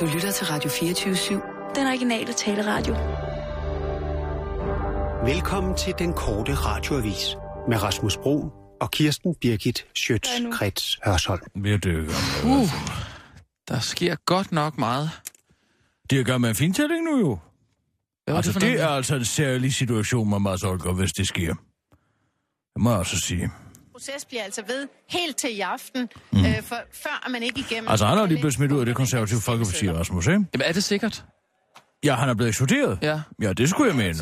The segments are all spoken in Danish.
Du lytter til Radio 24-7. Den originale taleradio. Velkommen til den korte radioavis med Rasmus Bro og Kirsten Birgit Schøtz-Krets Hørsholm. Vi er dykker. Uh, der sker godt nok meget. Det gør med en fintælling nu jo. Hvad Altså, det noget? er altså en særlig situation med Mads Olger, hvis det sker. Det må jeg også sige. Proces bliver altså ved helt til i aften, mm. øh, for, før man ikke igennem... Altså, han er jo lige blevet smidt ud af det konservative Folkeparti. Rasmus, ikke? Jamen, er det sikkert? Ja, han er blevet ekskluderet. Ja. Ja, det skulle jeg mene.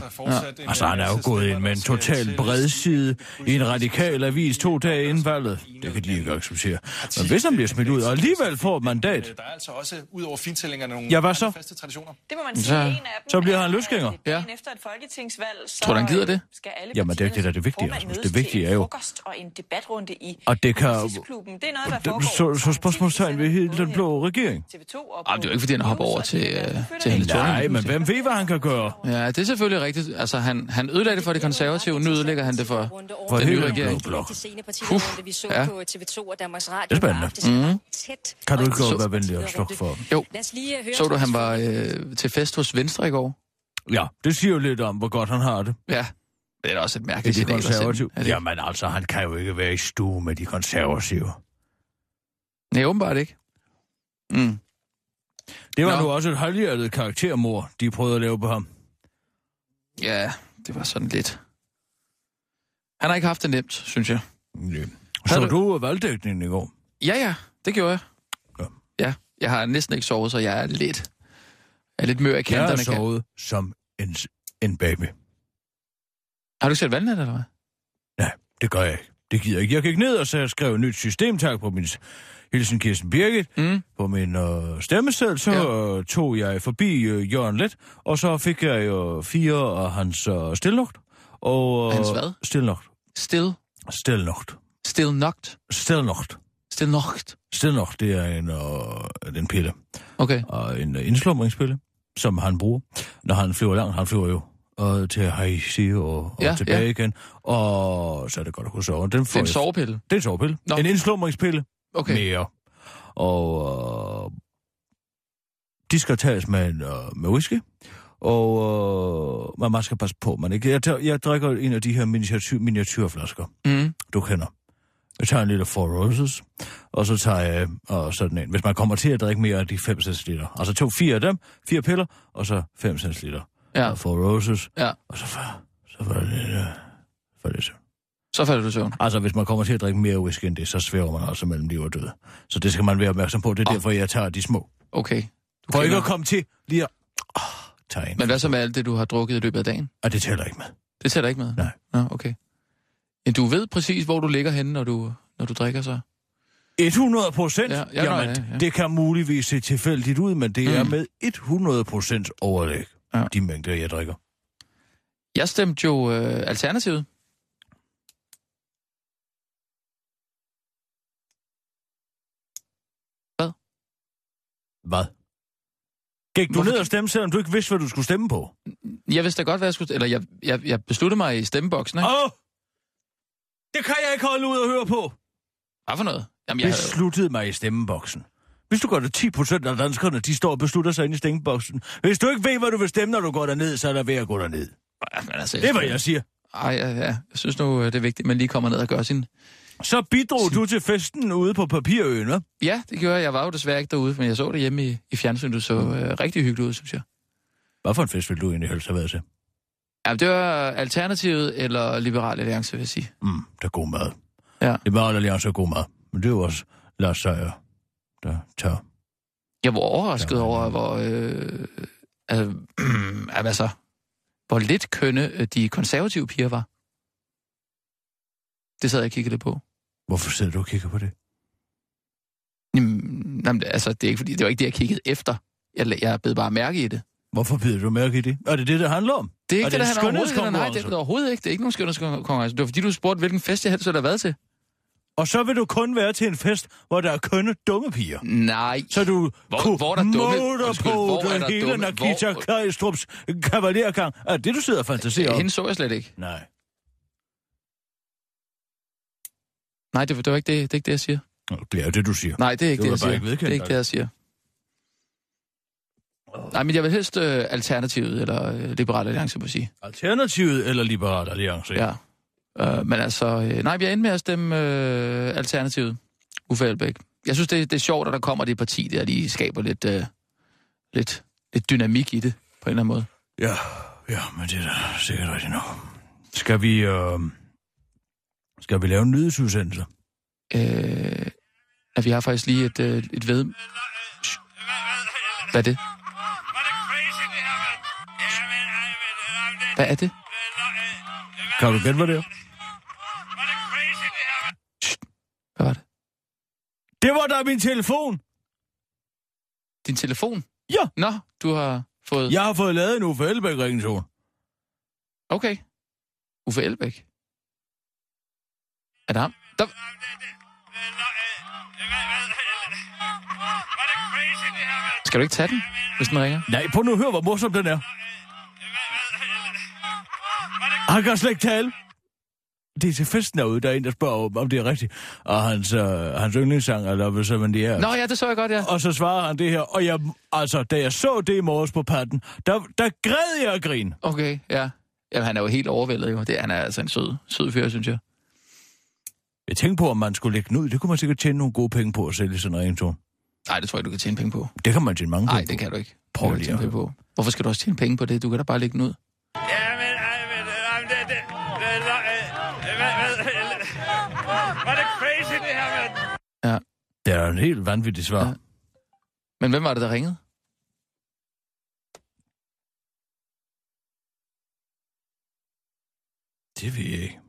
Altså, han er jo gået ind med en total bredside i en radikal avis to dage inden valget. Det kan de ikke acceptere. Men hvis han bliver smidt ud og alligevel får et mandat, Der er altså også, ud over fintællingerne, nogle Ja, hvad så? faste traditioner. Det må man sige. En af dem så bliver han er, løsgænger. Dagen Ja. efter et folketingsvalg, så Tror du, han gider det? Skal alle Jamen, det er det, der er det vigtige, Rasmus. Det vigtige er jo- og en debatrunde i og det kan... Det er noget, der foregår. Så, så spørgsmålstegn ved hele den blå regering. TV2 og Jamen, det er jo ikke, fordi han hopper over til, øh, til Helle. Nej, men hvem ved, hvad han kan gøre? Ja, det er selvfølgelig rigtigt. Altså, han, han ødelagde det for de konservative, nu ødelægger han det for... For Den nye regering. blå blok. Puh, vi så ja. på TV2 og Danmarks Radio. Det er spændende. Det mm. tæt. Kan du ikke godt tæt være venlig og slukke for? Jo, øh, så du, han var øh, til fest hos Venstre i går? Ja, det siger jo lidt om, hvor godt han har det. Ja. Det er da også et mærkeligt signal konservative. Er det? Jamen altså, han kan jo ikke være i stue med de konservative. Nej, åbenbart ikke. Mm. Det var Nå. nu også et halvhjertet karaktermor, de prøvede at lave på ham. Ja, det var sådan lidt... Han har ikke haft det nemt, synes jeg. Har Så du- du valgdækningen i går? Ja, ja, det gjorde jeg. Ja. Ja, jeg har næsten ikke sovet, så jeg er lidt, jeg er lidt mør i Jeg kanterne. har kan- sovet som en, en baby. Har du ikke set valgnet, eller hvad? Nej, det gør jeg ikke. Det gider jeg ikke. Jeg gik ned og så skrev et nyt systemtag på min hilsen Kirsten Birgit. Mm. På min øh, stemmeseddel, så Ja. ja. tog jeg forbi øh, Jørgen Let, og så fik jeg jo fire af hans øh, stilnogt. Og, øh, Hans hvad? Stilnogt. Still, Stilnogt. still knocked, Stilnogt. still knocked. Stilnogt, det er en, øh, en pille. Okay. Og en øh, indslumringspille, som han bruger, når han flyver langt. Han flyver jo øh, til Haiti og, og Ja, tilbage ja. igen. Og så er det godt at kunne sove. Den Det får er en sovepille. Det er en sovepille. Nå. En indslumringspille. Okay. Mere. Og øh, de skal tages med, en, øh, med whisky. Og øh, man skal passe på, man ikke. Jeg, tager, jeg drikker en af de her miniatyr, miniatyrflasker, Mm. du kender. Jeg tager en lille Four Roses, og så tager jeg og sådan en. Hvis man kommer til at drikke mere af de 5 centiliter. Altså to fire af dem, fire piller, og så 5 centiliter. Ja, Og Four Roses, ja. og så, så var det lidt, øh, for søvn. Så falder du søvn. Altså, hvis man kommer til at drikke mere whisky end det, så svæver man altså mellem liv og død. Så det skal man være opmærksom på. Det er Åh. derfor, jeg tager de små. Okay. Du For ikke at komme til lige at oh, tage en. Men hvad så med alt det, du har drukket i løbet af dagen? Og det tæller ikke med. Det tæller ikke med? Nej. Nå, okay. Men du ved præcis, hvor du ligger henne, når du, når du drikker så? 100 procent? Ja, ja, Jamen, ja, ja. det kan muligvis se tilfældigt ud, men det er Mm. med 100 procent overlæg, Ja. de mængder, jeg drikker. Jeg stemte jo øh, Alternativet. Hvad? Gik du Hvorfor- ned og stemme, selvom du ikke vidste, hvad du skulle stemme på? Jeg vidste da godt, hvad jeg skulle... Eller jeg, jeg, jeg besluttede mig i stemmeboksen, ikke? Åh! Oh! Det kan jeg ikke holde ud og høre på. Hvad for noget? Jamen, jeg besluttede mig i stemmeboksen. Hvis du går der 10 procent af danskerne, de står og beslutter sig ind i stemmeboksen. Hvis du ikke ved, hvad du vil stemme, når du går derned, så er der ved at gå derned. Men altså, Det er, hvad jeg siger. Ej, ja, ja. Jeg synes nu, øh, det er vigtigt, at man lige kommer ned og gør sin... Så bidrog du til festen ude på Papirøen, hva'? Ja, det gjorde jeg. Jeg var jo desværre ikke derude, men jeg så det hjemme i, i fjernsynet. Det så øh, rigtig hyggeligt ud, synes jeg. Hvad for en fest vil du egentlig helst have været til? Ja, det var Alternativet eller Liberal Alliance, vil jeg sige. Mm, det er god mad. Ja. Liberal Alliance er god mad. Men det er jo også Lars Seier, der tager. Jeg var overrasket Ja, over, hvor... Øh, øh, øh, altså, hvor lidt kønne øh, de konservative piger var. Det sad jeg og kiggede lidt på. Hvorfor sidder du og kigger på det? Jamen, jamen, altså, det, er ikke, fordi, det var ikke det, jeg kiggede efter. Jeg, jeg blev bare mærke i det. Hvorfor bider du mærke i det? Er det det, det handler om? Det er ikke Og det, det der er handler overhovedet ikke. Nej, det er det overhovedet ikke. Det er ikke nogen skønhedskonkurrence. Det var fordi, du spurgte, hvilken fest jeg helst ville have været til. Og så vil du kun være til en fest, hvor der er kønne dumme piger. Nej. Så du Hvor- kunne hvor er der dumme- Undskyld, på hvor er der hele dumme- Nakita hvor- Kajstrups kavalergang. Er det, du sidder og fantaserer om? Hende så jeg slet ikke. Nej. Nej, det, det var ikke det, det, er ikke det, jeg siger. Nå, Det er jo det, du siger. Nej, det er ikke Det det, jeg siger. ikke Det er ikke det, jeg siger. Nej, men jeg vil helst øh, Alternativet eller øh, Liberal Alliance, må sige. Alternativet eller Liberal Alliance? Ja. Øh, men altså, øh, nej, vi er inde med at stemme øh, Alternativet. Uffe Elbæk. Jeg synes, det, det er sjovt, at der kommer det parti der, de skaber lidt, øh, lidt, lidt dynamik i det, på en eller anden måde. Ja, ja, men det er da sikkert rigtigt nok. Skal vi, øh, skal vi lave en nyhedsudsendelse? Øh, at vi har faktisk lige et, øh, et ved... Hvad er det? Hvad er det? Kan du gætte, hvad det er? Hvad var det? Det var da min telefon! Din telefon? Ja! Nå, du har fået... Jeg har fået lavet en Uffe elbæk ringtone Okay. Uffe Elbæk. Er det ham? Der... Skal du ikke tage den, hvis den ringer? Nej, prøv nu at høre, hvor morsom den er. Han kan slet ikke tale. Det er til festen derude, der er en, der spørger, om det er rigtigt. Og hans, øh, hans yndlingssang er Love Seven Air. Nå ja, det så jeg godt, ja. Og så svarer han det her, og jeg, altså, da jeg så det i morges på patten, der, der græd jeg at grine. Okay, ja. Jamen, han er jo helt overvældet, jo. Det, han er altså en sød, sød fyr, synes jeg. Jeg tænkte på, om man skulle lægge den ud. Det kunne man sikkert tjene nogle gode penge på at sælge sådan en ringtone. Nej, det tror jeg, du kan tjene penge på. Det kan man tjene mange Nej, penge det på. kan du ikke. Prøv Det lige tjene at penge på. Hvorfor skal du også tjene penge på det? Du kan da bare lægge den ud. Var det crazy, det her, mand? Ja. Det er en helt vanvittig svar. Ja. Men hvem var det, der ringede? Det ved jeg ikke.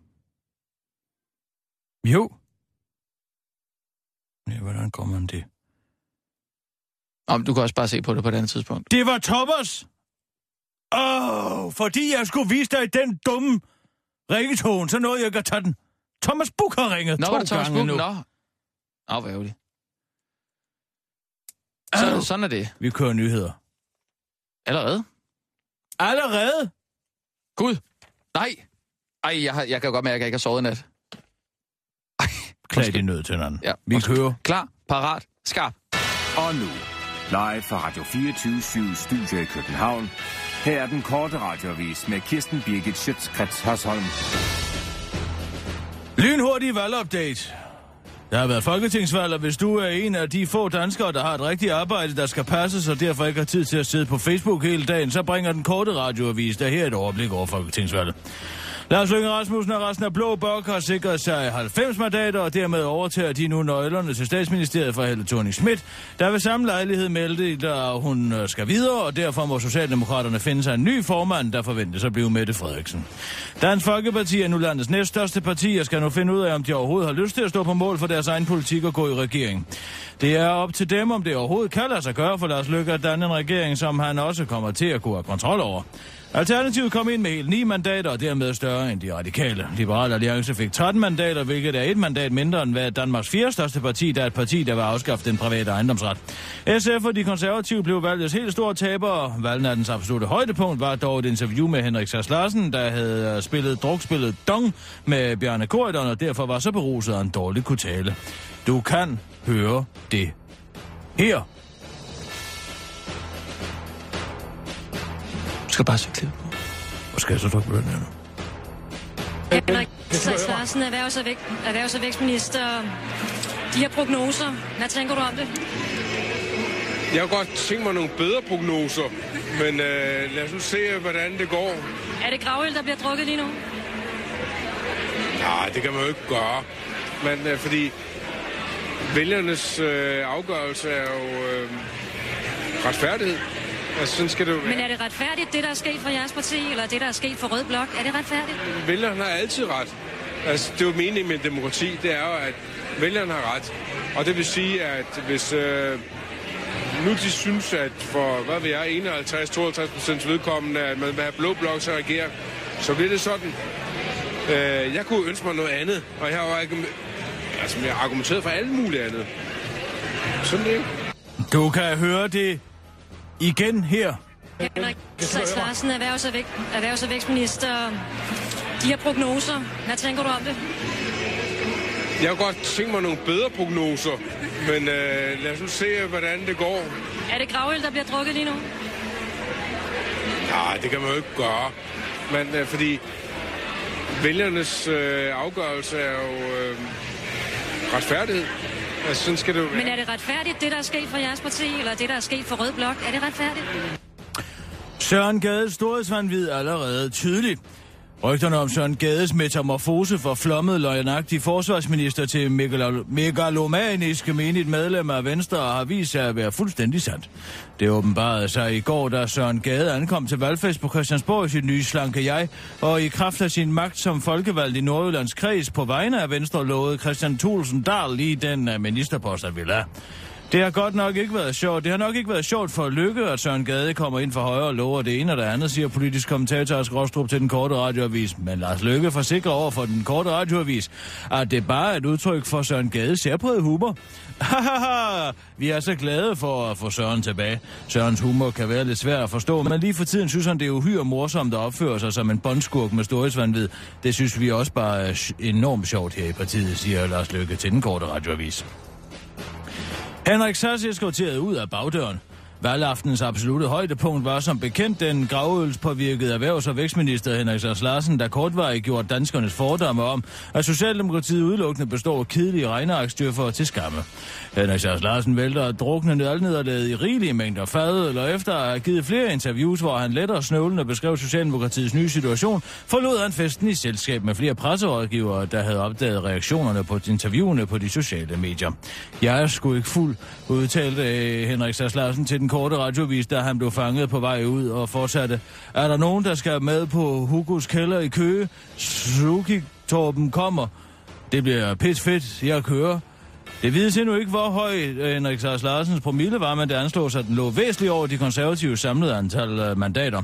Jo. Ja, hvordan kommer man det? Om du kan også bare se på det på et andet tidspunkt. Det var Thomas! Åh, oh, fordi jeg skulle vise dig den dumme ringetone, så nåede jeg ikke at tage den. Thomas Buk har ringet Nå, to var det Thomas gange Buk? nu. Nå. Nå, hvor ærgerligt. Så, sådan er det. Vi kører nyheder. Allerede? Allerede? Gud. Nej. Ej, jeg, har, jeg kan godt mærke, at jeg ikke har sovet i nat. Klag din nød til hinanden. Ja, Vi kører. Klar, parat, skarp. Og nu, live fra Radio 24 Studio i København. Her er den korte radiovis med Kirsten Birgit Schøtzgrads Hasholm. Lynhurtig valgupdate. Der har været folketingsvalg, og hvis du er en af de få danskere, der har et rigtigt arbejde, der skal passes, og derfor ikke har tid til at sidde på Facebook hele dagen, så bringer den korte radioavis der her et overblik over folketingsvalget. Lars Løkke Rasmussen og resten af Blå Bok har sikret sig 90 mandater, og dermed overtager de nu nøglerne til statsministeriet for Helle thorning Schmidt, der ved samme lejlighed meldte, at hun øh, skal videre, og derfor må Socialdemokraterne finde sig en ny formand, der forventes at blive Mette Frederiksen. Dansk Folkeparti er nu landets næststørste parti, og skal nu finde ud af, om de overhovedet har lyst til at stå på mål for deres egen politik og gå i regering. Det er op til dem, om det overhovedet kan lade sig gøre for Lars Løkke at danne en regering, som han også kommer til at kunne have kontrol over. Alternativet kom ind med helt ni mandater, og dermed større end de radikale. Liberal Alliance fik 13 mandater, hvilket er et mandat mindre end hvad Danmarks fjerde største parti, der er et parti, der var afskaffet den private ejendomsret. SF og de konservative blev valgets helt store tabere. Valgnattens absolute højdepunkt var dog et interview med Henrik Sass Larsen, der havde øh, spillet drukspillet Dong med Bjarne Korydon, og derfor var så beruset, at han dårligt kunne tale. Du kan høre det her. Skal bare se klip på. Hvor skal jeg så trykke på den her nu? Henrik Sass Larsen, erhvervs- og, væk, erhvervs- og vækstminister. De her prognoser, hvad tænker du om det? Jeg har godt tænkt mig nogle bedre prognoser, men øh, lad os nu se, hvordan det går. Er det gravøl, der bliver drukket lige nu? Nej, det kan man jo ikke gøre. Men øh, fordi vælgernes øh, afgørelse er jo øh, retfærdighed. Altså, sådan skal det jo være. Men er det retfærdigt, det der er sket for jeres parti, eller det der er sket for Rød Blok? Er det retfærdigt? Vælgerne har altid ret. Altså, det er jo meningen med demokrati, det er jo, at vælgerne har ret. Og det vil sige, at hvis øh, nu de synes, at for, hvad ved jeg, 51-52 procent vedkommende, at man vil have blå blok til at regere, så bliver det sådan. Øh, jeg kunne ønske mig noget andet, og jeg har jo ikke, altså, jeg har argumenteret for alt muligt andet. Sådan det, ikke? Du kan høre det igen her. Henrik Sass Larsen, erhvervs- og, væk, erhvervs- og vækstminister. De her prognoser, hvad tænker du om det? Jeg har godt tænkt mig nogle bedre prognoser, men øh, lad os nu se, hvordan det går. Er det gravøl, der bliver drukket lige nu? Nej, det kan man jo ikke gøre. Men øh, fordi vælgernes øh, afgørelse er jo øh, retfærdighed. Altså, sådan skal det jo. Men er det retfærdigt, det der er sket for jeres parti, eller det der er sket for Rød Blok? Er det retfærdigt? Søren Gades storhedsvandvid er allerede tydeligt. Rygterne om Søren Gades metamorfose fra flommet løgnagtig forsvarsminister til megalo- megalomaniske menigt medlem af Venstre har vist sig at være fuldstændig sandt. Det åbenbarede sig i går, da Søren Gade ankom til valgfest på Christiansborg i sit nye slanke jeg, og i kraft af sin magt som folkevalgt i Nordjyllands kreds på vegne af Venstre lovede Christian Thulsen Dahl lige den øh, ministerpost, han ville have. Det har godt nok ikke været sjovt. Det har nok ikke været sjovt for Lykke, at Søren Gade kommer ind for højre og lover det ene og det andet, siger politisk kommentator Skrostrup til den korte radioavis. Men Lars Lykke forsikrer over for den korte radioavis, at det bare er et udtryk for Søren Gades særpræget humor. Hahaha, vi er så glade for at få Søren tilbage. Sørens humor kan være lidt svær at forstå, men lige for tiden synes han, det er uhyre morsomt at opføre sig som en bondskurk med storhedsvandvid. Det synes vi også bare er enormt sjovt her i partiet, siger Lars Lykke til den korte radioavis. Henrik Sass eskorterede ud af bagdøren. Valgaftens absolute højdepunkt var som bekendt den gravølspåvirkede erhvervs- og vækstminister Henrik Sars Larsen, der kortvarigt gjorde danskernes fordomme om, at Socialdemokratiet udelukkende består af kedelige regnearkstyrfer til skamme. Henrik Sars Larsen vælter at drukne valgnederlaget i rigelige mængder fad, eller efter at have givet flere interviews, hvor han lettere snøvlende beskrev Socialdemokratiets nye situation, forlod han festen i selskab med flere presserådgivere, der havde opdaget reaktionerne på interviewene på de sociale medier. Jeg er sgu ikke fuld, udtalte øh, Henrik Sars Larsen til den korte radiovis, da han blev fanget på vej ud og fortsatte. Er der nogen, der skal med på Hugos kælder i Køge? Suki Torben kommer. Det bliver pis fedt. Jeg kører. Det vides endnu ikke, hvor høj øh, Henrik Sars Larsens promille var, men det anslås, at den lå væsentligt over de konservative samlede antal øh, mandater.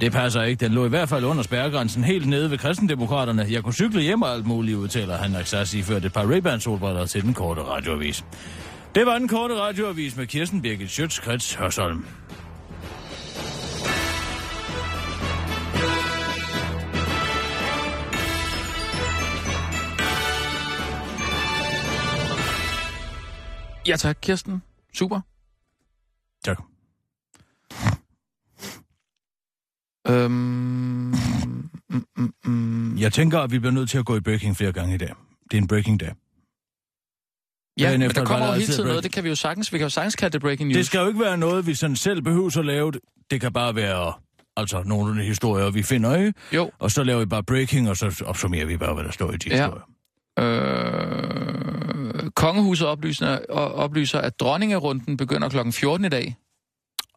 Det passer ikke. Den lå i hvert fald under spærregrænsen helt nede ved kristendemokraterne. Jeg kunne cykle hjem og alt muligt, udtaler Henrik Sars iført et par ray solbriller til den korte radioavis. Det var den korte radioavis med Kirsten Birgit Schøtz-Krets Hørsholm. Ja tak, Kirsten. Super. Tak. Øhm, mm, mm, mm. Jeg tænker, at vi bliver nødt til at gå i breaking flere gange i dag. Det er en breaking dag. Ja, men efter der kommer jo hele tiden noget. Det kan vi jo sagtens. Vi kan jo sagtens kalde det breaking news. Det skal jo ikke være noget, vi sådan selv behøver at lave. Det kan bare være altså nogle historier, vi finder, ikke? Jo. Og så laver vi bare breaking, og så opsummerer vi bare, hvad der står i de Ja. historier. Øh, kongehuset oplyser, og- oplyser, at dronningerunden begynder kl. 14 i dag.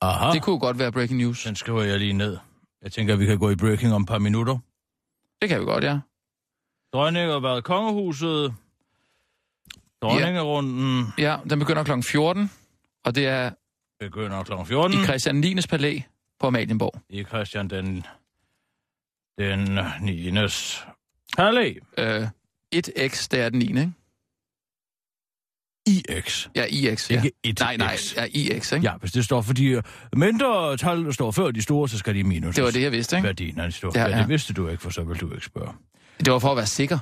Aha, Det kunne godt være breaking news. den skriver jeg lige ned. Jeg tænker, at vi kan gå i breaking om et par minutter. Det kan vi godt, ja. Dronning har været kongehuset. Dronningerunden Ja, den begynder kl. 14, og det er begynder kl. 14 i Christian 9. palæ på Amalienborg. i Christian den, den 9. Palæ. Øh, 1x, det er den 9. Ikke? IX. Ja, IX, ja. Ikke 1X. Nej, nej, ja, IX, ikke? Ja, hvis det står, fordi øh, mindre tal står før de store, så skal de minus. Det var det, jeg vidste, ikke? Værdien af de store. Ja, Ja, ja. ja. det vidste du ikke, for så vil du ikke spørge. Det var for at være sikker.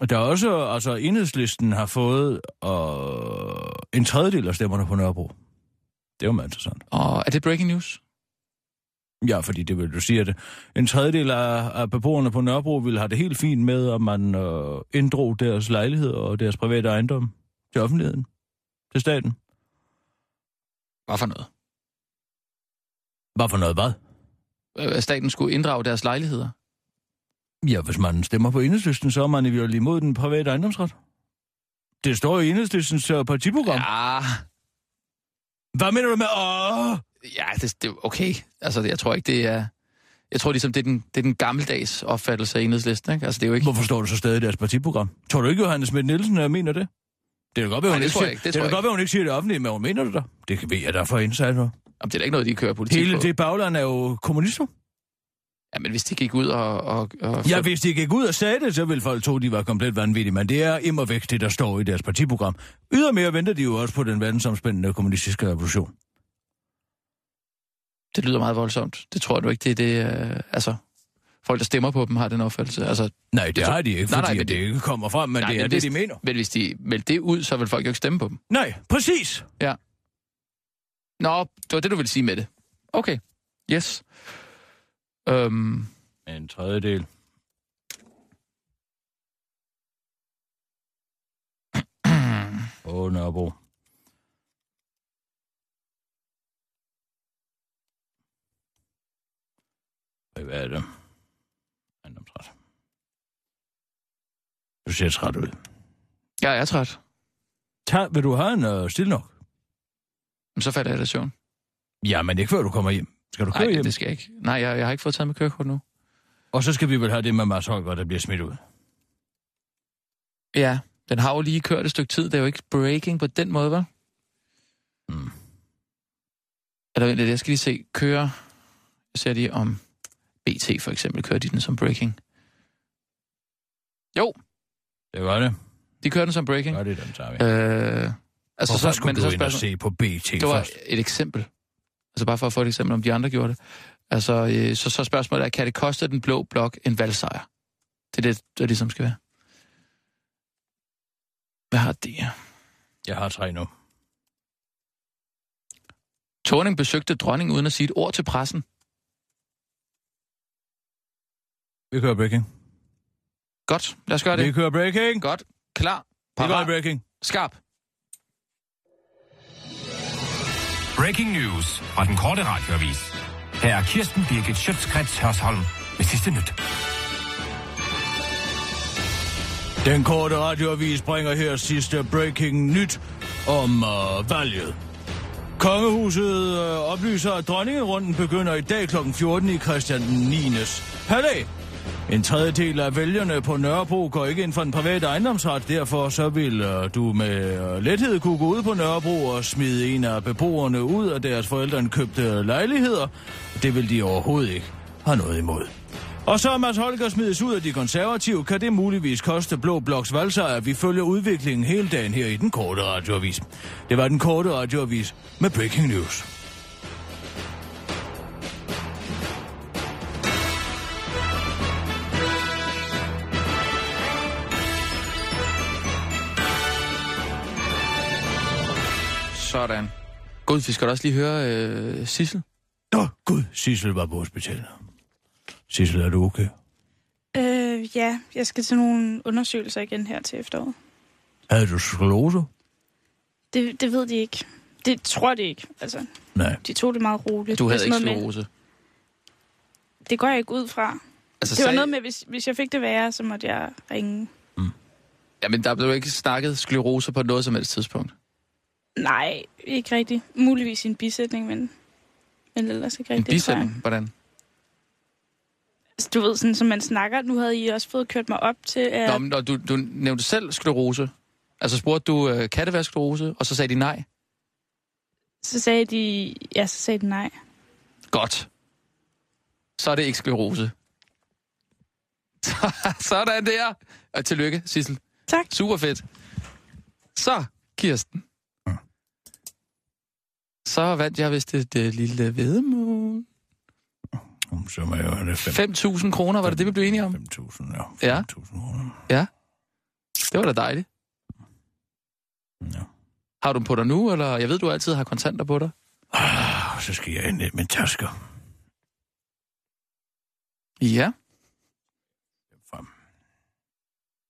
Og Der er også, altså enhedslisten har fået øh, en tredjedel af stemmerne på Nørrebro. Det er jo meget interessant. Og er det breaking news? Ja, fordi det vil du sige, at en tredjedel af, af beboerne på Nørrebro ville have det helt fint med, at man øh, inddrog deres lejlighed og deres private ejendom til offentligheden, til staten. Hvad for noget? Hvad for noget hvad? At staten skulle inddrage deres lejligheder? Ja, hvis man stemmer på enhedslisten, så er man virkeligheden imod den private ejendomsret. Det står i enhedslistens øh, partiprogram. Ja. Hvad mener du med åh? ja det, det er okay. Altså, jeg tror ikke, det er... Jeg tror ligesom, det er den, det er den gammeldags opfattelse af enhedslisten, ikke? Altså, det er jo ikke... Hvorfor står det så stadig i deres partiprogram? Tror du ikke, Johannes Schmidt Nielsen jeg mener det? Det kan godt være, Nej, hun det ikke det det kan godt være, hun ikke siger det offentligt, men hun mener det da. Det ved jeg derfor indsat nu. Jamen, det er da ikke noget, de kører politik Hele på. det bagland er jo kommunister. Ja, men hvis de gik ud og... og, og Ja, hvis de gik ud og sagde det, så ville folk tro, de var komplet vanvittige, men det er immer væk det, der står i deres partiprogram. Ydermere venter de jo også på den verdensomspændende kommunistiske revolution. Det lyder meget voldsomt. Det tror du ikke, det er det... Øh, altså, folk, der stemmer på dem, har den opfattelse. Altså, Nej, det har de ikke, Nej, fordi nej, men det, det ikke kommer frem, men Nej, det er men det, hvis- de mener. men hvis de meldte det ud, så vil folk jo ikke stemme på dem. Nej, præcis. Nå, det var det, du ville sige med det. Okay. Yes. Øhm, En tredjedel. Åh, Nørrebro. Hvad er det? Ejendomsret. Du ser træt ud. jeg er træt. Tag, vil du have en uh, stille nok? Men så falder jeg i søvn. Ja, men ikke før du kommer hjem. Skal du køre Nej, hjem? det skal jeg ikke. Nej, jeg, jeg har ikke fået taget med kørekort nu. Og så skal vi vel have det med Mads Holger, der bliver smidt ud. Ja, den har jo lige kørt et stykke tid. Det er jo ikke breaking på den måde, hva'? Mm. Eller vent lidt, jeg skal lige se. Kører... Jeg ser lige om BT for eksempel. Kører de den som breaking? Jo, Det gør det. de kører den som breaking. Gør det, den tager vi. Øh, altså, Hvorfor skulle men du så ind og se på BT Det var først? et eksempel. Altså bare for at få et eksempel, om de andre gjorde det. Altså, øh, så, så spørgsmålet er, kan det koste den blå blok en valgsejr? Det er det, der ligesom skal være. Hvad har det her? Jeg har tre nu. Torning besøgte dronning uden at sige et ord til pressen. Vi kører breaking. Godt, lad os gøre Vi det. kører breaking. Godt, klar, Vi parat, breaking. skarp. Breaking news fra den korte radioavis. Her er Kirsten Birgit Schøtzgrads Hørsholm med sidste nyt. Den korte radioavis bringer her sidste breaking nyt om øh, valget. Kongehuset øh, oplyser, at dronningerunden begynder i dag kl. 14 i Christian 9.'s palæ. En tredjedel af vælgerne på Nørrebro går ikke ind for en privat ejendomsret, derfor så vil øh, du med øh, lethed kunne gå ud på Nørrebro og smide en af beboerne ud af deres forældre købte lejligheder. Det vil de overhovedet ikke have noget imod. Og så er Mads Holger smides ud af de konservative, kan det muligvis koste Blå Bloks valgsejr. Vi følger udviklingen hele dagen her i den korte radioavis. Det var den korte radioavis med Breaking News. Sådan. Gud, vi skal da også lige høre øh, Sissel. Nå, gud, Sissel var på hospitalet. Sissel, er du okay? Øh, ja, jeg skal til nogle undersøgelser igen her til efteråret. Havde du sklerose? Det, det ved de ikke. Det tror de ikke. Altså, Nej. de tog det meget roligt. Du havde ikke med- sklerose. Det går jeg ikke ud fra. Altså, Det var sag- noget med, hvis, hvis jeg fik det værre, så måtte jeg ringe. Jamen, der blev ikke snakket sklerose på noget som helst tidspunkt. Nej, ikke rigtigt. Muligvis i en bisætning, men, men ellers ikke En rigtigt. jeg. bisætning, hvordan? Altså, Du ved, sådan som man snakker. Nu havde I også fået kørt mig op til... At... Nå, men, du, du nævnte selv sklerose. Altså spurgte du, øh, kan det være sklerose? Og så sagde de nej. Så sagde de... Ja, så sagde de nej. Godt. Så er det ikke sklerose. Sådan der. Og tillykke, Sissel. Tak. Super fedt. Så, Kirsten. Så vandt jeg vist et, et lille vedmål. Så må jeg jo have det fem- 5.000 kroner, var det det, vi blev enige om? 5.000, ja. Ja. 5.000 kroner. Ja. Det var da dejligt. Ja. Har du dem på dig nu, eller jeg ved, du altid har kontanter på dig? Ah, så skal jeg ind i min tasker. Ja.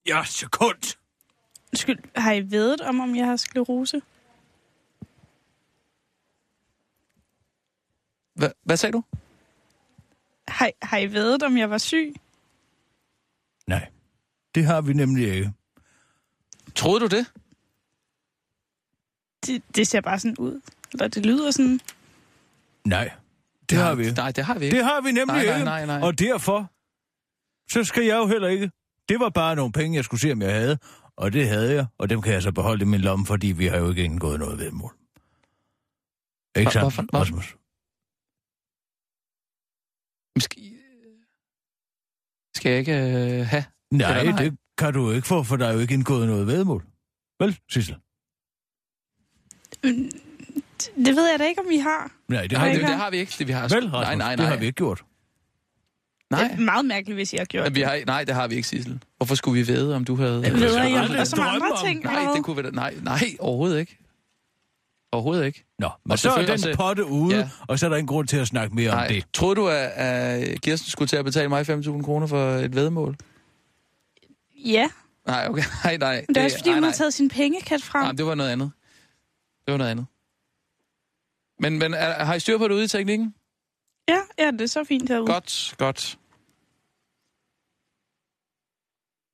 Ja, sekund. Undskyld, har I vedet om, om jeg har sklerose? Hva, hvad sagde du? Har, har I vedet, om jeg var syg? Nej, det har vi nemlig ikke. Troede du det? Det, det ser bare sådan ud. Eller det lyder sådan. Nej, det har vi ikke. Nej, det har vi ikke. Det har vi nemlig Nej, nej, ikke. nej, nej. Og derfor, så skal jeg jo heller ikke. Det var bare nogle penge, jeg skulle se, om jeg havde. Og det havde jeg, og dem kan jeg så beholde i min lomme, fordi vi har jo ikke indgået noget vedmål. Ikke hvor- Rasmus? Skal, skal jeg ikke øh, have? Nej, nej? det kan du ikke få, for der er jo ikke indgået noget vedmål. Vel, Sissel? Mm, Det ved jeg da ikke, om vi har. Nej, det Nej, har vi Det, ikke. det har vi ikke. Det, vi har Vel, Rasmus? nej, nej, Det nej. har vi ikke gjort. Det Nej, er meget mærkeligt, hvis I har gjort Men vi har, nej, det har vi ikke, Sissel. Hvorfor skulle vi vide, om du havde... det. Ved du om aldrig der er så mange andre ting? Nej, det kunne vi da... Nej, nej, overhovedet ikke. Overhovedet ikke. Nå, men Og så er den også- potte ude, Ja. og så er der ingen grund til at snakke mere om Nej, det. troede du, at, at Kirsten skulle til at betale mig 5.000 kroner for et vedmål? Ja, Nej, okay. Nej, nej. men det er også fordi, nej, hun nej. har taget sin pengekat frem. Nej, det var noget andet. Det var noget andet. Men, men er, har I styr på det ude i teknikken? Ja, ja, det er så fint herude. Godt, godt.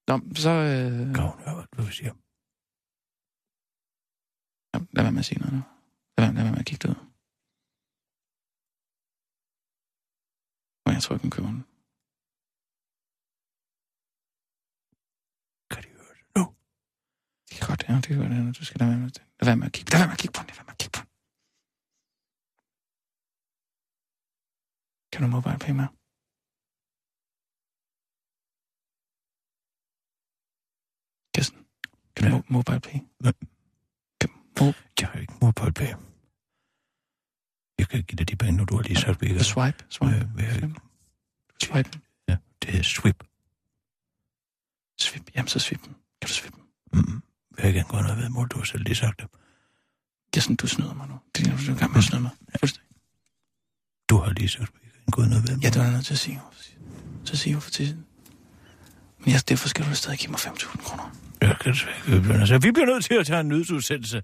Nå, så... Øh... Høre, hvad du siger? Lad være med at sige noget nu. Lad være, lad være med at kigge derud. Men jeg tror ikke, hun køber den. Kan de høre det nu? Det kan godt, ja, det kan godt. Ja. Du skal lade være med, lad være med at kigge. Lad være med at kigge på den. Lad være med at kigge på den. Kan du mobile pay med? Kirsten, kan du Ja. mobile pay? Mo- Jeg har ikke mobile pay. Jeg kan give dig de penge, nu du har lige sagt, ikke swipe, swipe, Øh, vil jeg ikke. swipe, Ja, det hedder swip. svip. Jamen, så svip. Kan du svippe den? Mm. Vil jeg gerne gå noget ved mål, du har selv lige sagt det. Kirsten, du snyder mig nu. Det er du er gang med at snyde mig. Fuldstændig. Du har lige sagt, vi kan gå noget ved mål. Ja, det var jeg nødt til at sige. Så sige hvorfor til. Men jeg, derfor skal du stadig give mig 5.000 kroner. Til- Vi bliver nødt til at tage en nyhedsudsendelse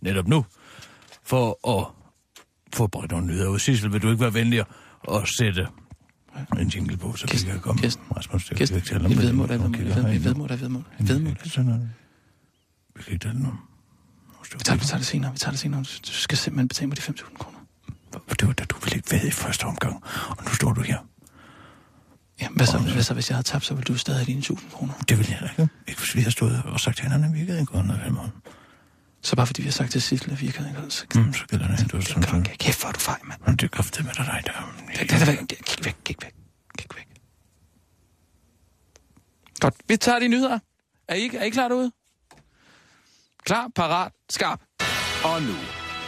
netop nu, for at få bragt nogle nyheder ud. Sissel, vil du ikke være venlig at sætte en jingle på, så vi kan komme. Kirsten, Rasmus, det kan vi Kirsten, ikke tale om. det. vedmål, der er vedmål, en- vedmål, et en- vedmål. Vi kan ikke tale om. Vi tager, vi tager det senere, vi tager det senere. Du skal simpelthen betale mig de 5.000 kroner. Det var da du ville ikke være i første omgang, og nu står du her. Ja, hvad så, hvad så, hvis jeg havde tabt, så ville du stadig have dine 1.000 kroner. Det vil jeg da ikke. Ikke hvis vi har stået og sagt til hinanden, at vi ikke havde gået noget ved mål. Så bare fordi vi har sagt til Sissel, at vi ikke havde ikke så... Mm, så gælder det, du er sådan sådan. Kæft, hvor er du fejl, mand. Men det er kraftigt med dig, der. Det, det, det, det, kig væk, kig væk, kig væk. Godt, vi tager de nyheder. Er I, er I klar derude? Klar, parat, skarp. Og nu,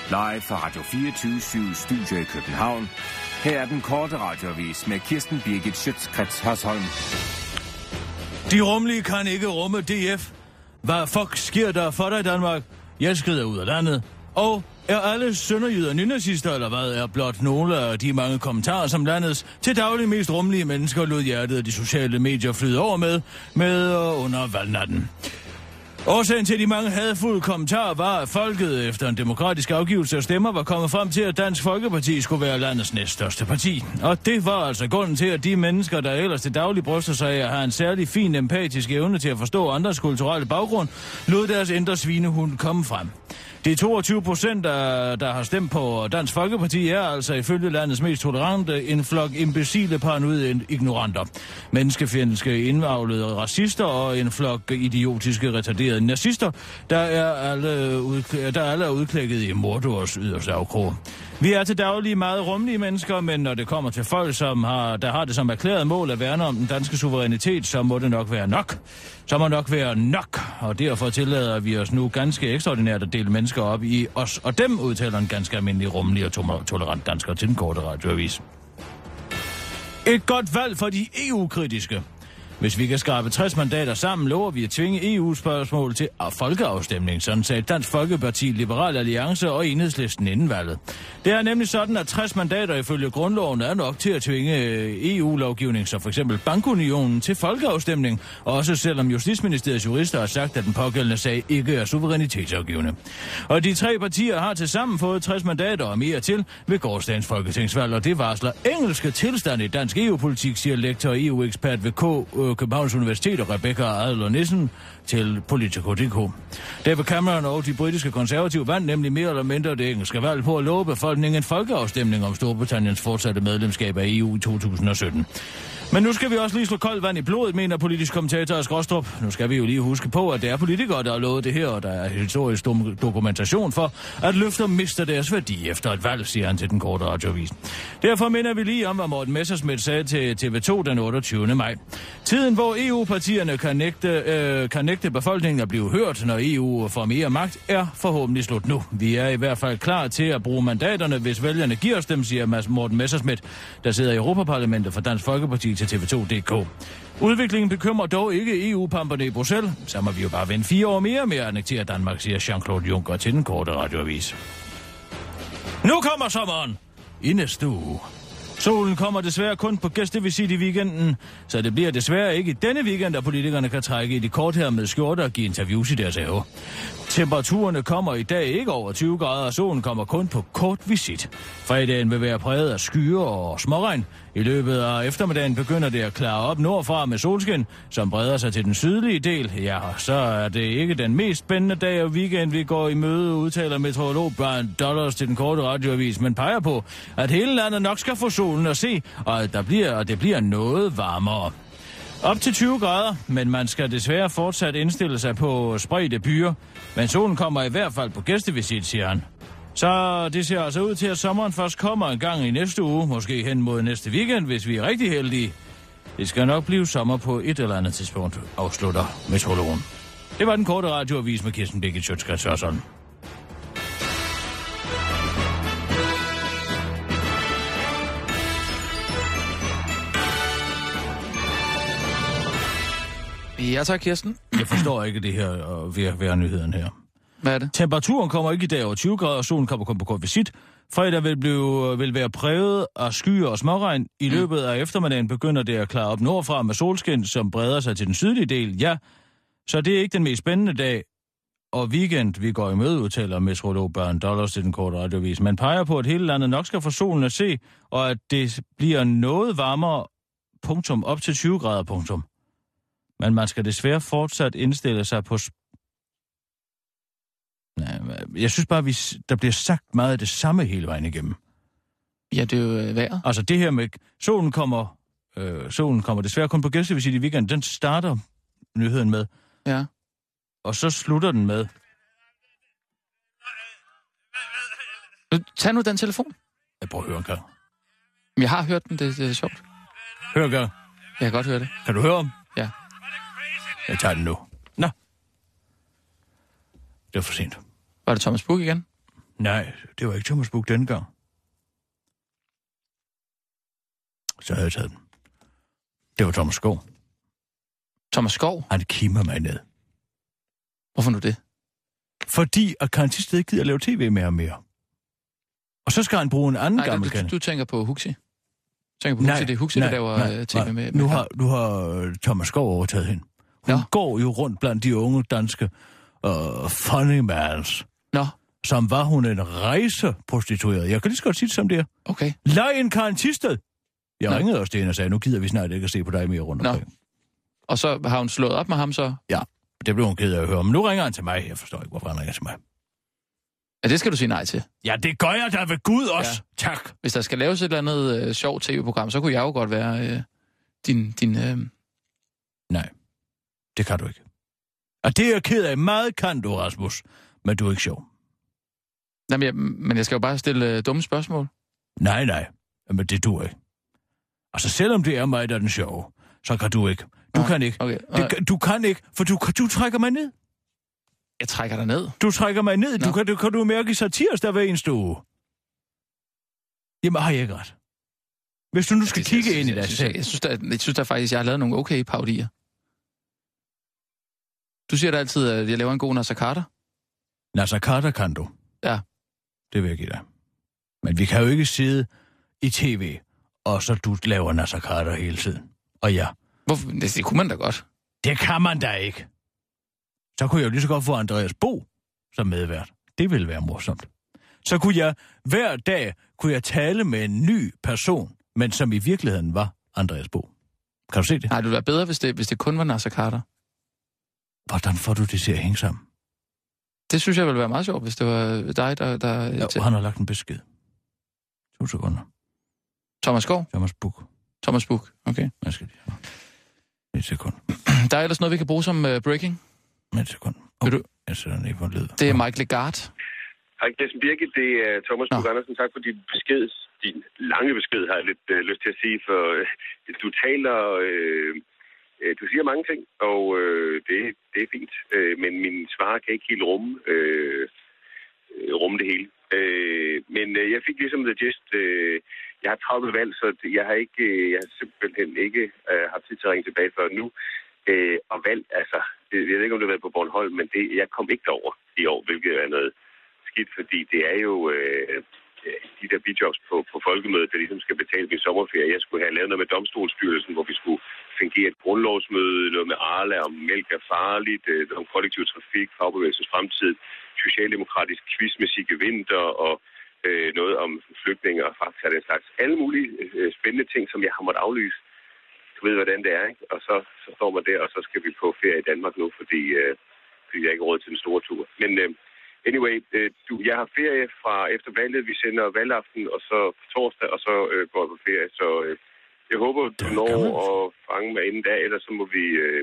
live fra Radio 24 Studio i København. Her er den korte radiovis med Kirsten Birgit Schøtzgrads Hasholm. De rumlige kan ikke rumme DF. Hvad fuck sker der for dig, Danmark? Jeg skrider ud af landet. Og er alle sønderjyder nynazister, eller hvad er blot nogle af de mange kommentarer, som landets til daglig mest rumlige mennesker lod hjertet af de sociale medier flyde over med, med og under valgnatten. Årsagen til de mange hadfulde kommentarer var, at folket efter en demokratisk afgivelse af stemmer var kommet frem til, at Dansk Folkeparti skulle være landets næststørste parti. Og det var altså grunden til, at de mennesker, der ellers til daglig bryster sig af at have en særlig fin empatisk evne til at forstå andres kulturelle baggrund, lod deres indre svinehund komme frem. De 22 procent, der, der har stemt på Dansk Folkeparti, er altså ifølge landets mest tolerante en flok imbecile paranoide ignoranter. Menneskefjendske indvavlede racister og en flok idiotiske retarderede nazister, der er alle, ud, der alle er udklækket i Mordors yderste afkrog. Vi er til daglig meget rummelige mennesker, men når det kommer til folk, som har, der har det som erklæret mål at værne om den danske suverænitet, så må det nok være nok. Så må nok være nok, og derfor tillader vi os nu ganske ekstraordinært at dele mennesker op i os og dem, udtaler en ganske almindelig rummelig og to- tolerant dansker til den korte radioavis. Et godt valg for de EU-kritiske. Hvis vi kan skrabe 60 mandater sammen, lover vi at tvinge EU-spørgsmål til folkeafstemning, sådan sagde Dansk Folkeparti, Liberal Alliance og Enhedslisten inden valget. Det er nemlig sådan, at 60 mandater ifølge grundloven er nok til at tvinge øh, EU-lovgivning, som for eksempel bankunionen, til folkeafstemning, også selvom Justitsministeriets jurister har sagt, at den pågældende sag ikke er suverænitetsafgivende. Og de tre partier har til sammen fået 60 mandater og mere til ved gårdsdagens folketingsvalg, og det varsler engelske tilstand i dansk EU-politik, siger lektor og EU-ekspert ved K øh, Københavns Universitet og Rebecca Adler Nissen til Politico.dk. David Cameron og de britiske konservative vandt nemlig mere eller mindre det engelske valg på at love befolkningen en folkeafstemning om Storbritanniens fortsatte medlemskab af EU i 2017. Men nu skal vi også lige slå koldt vand i blodet, mener politisk kommentator Skrostrup. Nu skal vi jo lige huske på, at det er politikere, der har lovet det her, og der er historisk dokumentation for, at løfter mister deres værdi efter et valg, siger han til den korte radioavis. Derfor minder vi lige om, hvad Morten Messersmith sagde til TV2 den 28. maj. Tiden, hvor EU-partierne kan nægte, øh, kan nægte befolkningen at blive hørt, når EU får mere magt, er forhåbentlig slut nu. Vi er i hvert fald klar til at bruge mandaterne, hvis vælgerne giver os dem, siger Mads Morten Messersmith, der sidder i Europaparlamentet for Dansk Folkeparti til TV2.dk. Udviklingen bekymrer dog ikke EU-pamperne i Bruxelles. Så må vi jo bare vente fire år mere med at annektere Danmark, siger Jean-Claude Juncker til den korte radioavis. Nu kommer sommeren i næste uge. Solen kommer desværre kun på gæstevisit i weekenden, så det bliver desværre ikke i denne weekend, at politikerne kan trække i de kort her med skjorter og give interviews i deres have. Temperaturerne kommer i dag ikke over 20 grader, og solen kommer kun på kort visit. Fredagen vil være præget af skyer og småregn. I løbet af eftermiddagen begynder det at klare op nordfra med solskin, som breder sig til den sydlige del. Ja, så er det ikke den mest spændende dag og weekend, vi går i møde, udtaler meteorolog Brian Dollars til den korte radioavis, men peger på, at hele landet nok skal få solen at se, og at der bliver, og det bliver noget varmere. Op til 20 grader, men man skal desværre fortsat indstille sig på spredte byer. Men solen kommer i hvert fald på gæstevisit, siger han. Så det ser altså ud til, at sommeren først kommer en gang i næste uge, måske hen mod næste weekend, hvis vi er rigtig heldige. Det skal nok blive sommer på et eller andet tidspunkt, afslutter meteorologen. Det var den korte radioavis med Kirsten Birgit Sjøtskrets Ja tak, Kirsten. Jeg forstår ikke det her øh, ved, ved nyheden her. Hvad er det? Temperaturen kommer ikke i dag over 20 grader, og solen kommer kun på kort visit. Fredag vil, blive, vil være præget af skyer og småregn. I mm. løbet af eftermiddagen begynder det at klare op nordfra med solskin, som breder sig til den sydlige del. Ja, så det er ikke den mest spændende dag og weekend, vi går i møde, udtaler meteorolog Børn Dollars til den korte radiovis. Man peger på, at hele landet nok skal få solen at se, og at det bliver noget varmere, punktum, op til 20 grader, punktum. Men man skal desværre fortsat indstille sig på... Nej, jeg synes bare, at der bliver sagt meget af det samme hele vejen igennem. Ja, det er jo øh, værd. Altså det her med, solen kommer, øh, solen kommer desværre kun på gæstevisit i weekenden, den starter nyheden med. Ja. Og så slutter den med. Tag nu den telefon. Jeg prøver at høre en gang. Jeg har hørt den, det, det er sjovt. Hør en gang. Jeg kan godt høre det. Kan du høre om? Ja. Jeg tager den nu. Nå. Det var for sent. Var det Thomas Buk igen? Nej, det var ikke Thomas Buk denne gang. Så havde jeg taget den. Det var Thomas Skov. Thomas Skov? Han kimer mig ned. Hvorfor nu det? Fordi at Karen Tisted ikke gider lave tv med ham mere. Og så skal han bruge en anden nej, gammel du, du, tænker på Huxi? tænker på nej, Huxi, det er Huxi, nej, der laver nej, øh, tv nej. med, med nu har, nu har Thomas Skov overtaget hende. Hun ja. går jo rundt blandt de unge danske uh, funny mans. Nå. Som var hun en rejseprostitueret. Jeg kan lige så godt sige det som det er. Okay. Lej en Karen Tisted. Jeg Nå. ringede også til hende og sagde, nu gider vi snart ikke at se på dig mere rundt omkring. Og så har hun slået op med ham så? Ja, det blev hun ked af at høre. Men nu ringer han til mig. Jeg forstår ikke, hvorfor han ringer til mig. Ja, det skal du sige nej til. Ja, det gør jeg da ved Gud også. Ja. Tak. Hvis der skal laves et eller andet øh, sjovt tv-program, så kunne jeg jo godt være øh, din... din øh... Nej. Det kan du ikke. Og det er jeg ked af. Meget kan du, Rasmus. Men du er ikke sjov. Jamen, jeg, men jeg skal jo bare stille uh, dumme spørgsmål. Nej, nej. Men det du ikke. Altså, selvom det er mig, der er den sjove, så kan du ikke. Du Nej. kan ikke. Okay. Det, du kan ikke, for du, du trækker mig ned. Jeg trækker dig ned? Du trækker mig ned. Du kan, du, kan du mærke satirs der hver eneste uge. Jamen, har jeg ikke ret? Hvis du nu skal jeg, kigge jeg, ind i dig selv. Jeg, jeg, synes, der, jeg synes der faktisk, jeg har lavet nogle okay paudier. Du siger da altid, at jeg laver en god Nasser Carter. Carter kan du. Ja. Det vil jeg give dig. Men vi kan jo ikke sidde i tv, og så du laver Carter hele tiden. Og ja. Hvorfor? Det, det kunne man da godt. Det kan man da ikke. Så kunne jeg jo lige så godt få Andreas Bo som medvært. Det ville være morsomt. Så kunne jeg hver dag kunne jeg tale med en ny person, men som i virkeligheden var Andreas Bo. Kan du se det? Nej, det ville være bedre, hvis det, hvis det kun var Nasser Carter. Hvordan får du det til at hænge sammen? Det synes jeg ville være meget sjovt, hvis det var dig, der... der ja, til... han har lagt en besked. To sekunder. Thomas Skov? Thomas Buk. Thomas Buk, okay. Jeg skal lige Et sekund. Der er ellers noget, vi kan bruge som uh, breaking. Et sekund. Oh, du... Jeg sætter den lige på led. Det er Mike Legardt. Hej, Kirsten Birgit. Det er Thomas Buk Andersen. Tak for din besked. Din lange besked har jeg lidt uh, lyst til at sige, for uh, du taler... Uh, Øh, du siger mange ting, og øh, det, det er fint, øh, men min svar kan ikke helt rumme, øh, øh rumme det hele. Øh, men øh, jeg fik ligesom the gist. Øh, jeg har 30 valg, så jeg har, ikke, øh, jeg har simpelthen ikke øh, haft tid til at ringe tilbage før nu. Øh, og valg, altså, det, jeg ved ikke, om det har været på Bornholm, men det, jeg kom ikke over i år, hvilket er noget skidt, fordi det er jo, øh, Øh, de der bidjobs på, på folkemødet, der ligesom skal betale min sommerferie. Jeg skulle have lavet noget med domstolsstyrelsen, hvor vi skulle fungere et grundlovsmøde, noget med Arla om mælk er farligt, øh, noget om kollektiv trafik, fagbevægelsens fremtid, socialdemokratisk quiz med Sigge Vinter og øh, noget om flygtninge og fakta den slags. Alle mulige øh, spændende ting, som jeg har måttet aflyse. Du ved, hvordan det er, ikke? Og så, så står man der, og så skal vi på ferie i Danmark nu, fordi, øh, fordi jeg ikke har råd til den store tur. Men øh, anyway, øh, du, jeg har ferie fra efter valget. Vi sender valgaften, og så på torsdag, og så øh, går jeg på ferie. Så øh, jeg håber, du når at fange mig inden da, ellers så må vi... Øh,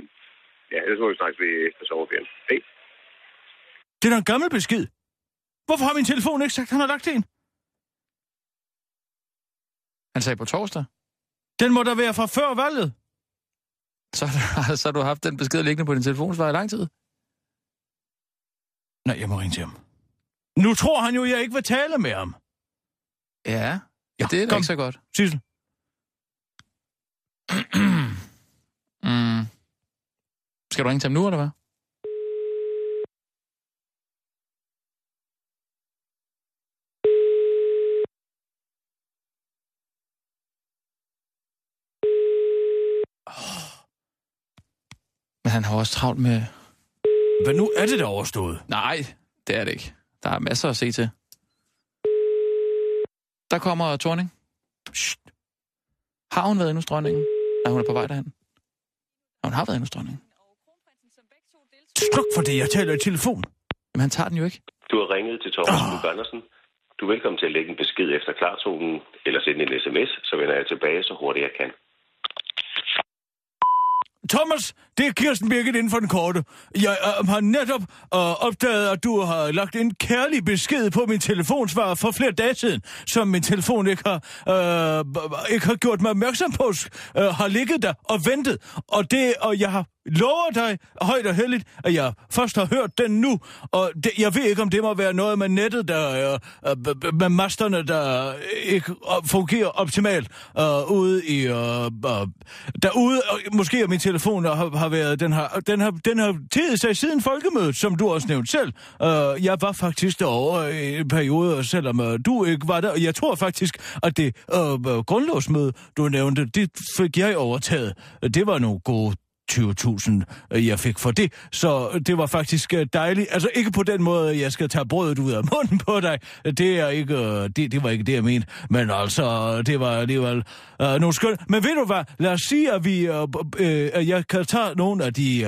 ja, ellers må vi snakke ved efter sommerferien. Hej. Det er da en gammel besked. Hvorfor har min telefon ikke sagt, at han har lagt en? Han sagde på torsdag. Den må da være fra før valget. Så, så har du haft den besked liggende på din telefonsvar i lang tid? Nej, jeg må ringe til ham. Nu tror han jo, jeg ikke vil tale med ham. Ja, ja det er da ikke så godt. Sissel. mm. Skal du ringe til ham nu, eller hvad? Men han har også travlt med... Hvad nu er det der overstået? Nej, det er det ikke. Der er masser at se til. Der kommer Torning. Shht. Har hun været inde hos dronningen? Er hun er på vej derhen? Ja, hun har været inde hos dronningen. Sluk for det, jeg taler i telefon. Men han tager den jo ikke. Du har ringet til Thomas oh. Andersen. Du er velkommen til at lægge en besked efter klartonen, eller sende en sms, så vender jeg tilbage så hurtigt jeg kan. Thomas, det er Kirsten Birgit inden for den korte. Jeg øh, har netop øh, opdaget, at du har lagt en kærlig besked på min telefonsvar for flere dage siden, som min telefon ikke har, øh, ikke har gjort mig opmærksom på, øh, har ligget der og ventet. Og, det, og jeg har lover dig højt og heldigt, at jeg først har hørt den nu, og det, jeg ved ikke, om det må være noget med nettet, der øh, øh med masterne, der ikke øh, fungerer optimalt øh, ude i Øh, øh derude. og måske er min telefon har, har været, den har, den har, den har tidet sig siden folkemødet, som du også nævnte selv. Uh, jeg var faktisk derovre i en periode, selvom uh, du ikke var der, jeg tror faktisk, at det uh, grundlovsmøde, du nævnte, det fik jeg overtaget. Det var nogle gode 20.000, øh, jeg fik for det. Så øh, det var faktisk øh, dejligt. Altså ikke på den måde, at jeg skal tage brødet ud af munden på dig. Det er ikke, det, det var ikke det, jeg mente. Men altså, det var alligevel uh, nogle skønt. Men ved du hvad? Lad os sige, at vi, uh, uh, jeg kan tage nogle af de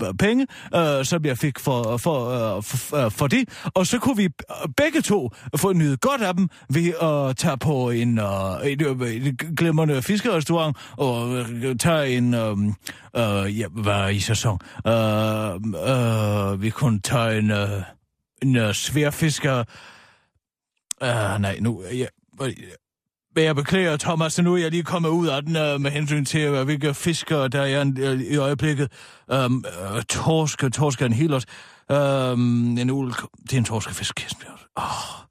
uh, penge, uh, som jeg fik for, for, uh, for, uh, for det. Og så kunne vi begge to få nyde godt af dem ved at tage på en, uh, en, en glimrende fiskerestaurant og uh, tage en... Uh, uh, ja, var i sæson. Uh, uh, vi kunne tage en, uh, en uh, sværfisker... Uh, nej, nu... Ja, men jeg beklager, Thomas, nu er jeg lige kommet ud af den uh, med hensyn til, uh, hvilke fisker der er uh, i øjeblikket. Um, uh, torske, torske er en helt Um, øhm, en ulk, Det er en torskefisk. Åh, oh,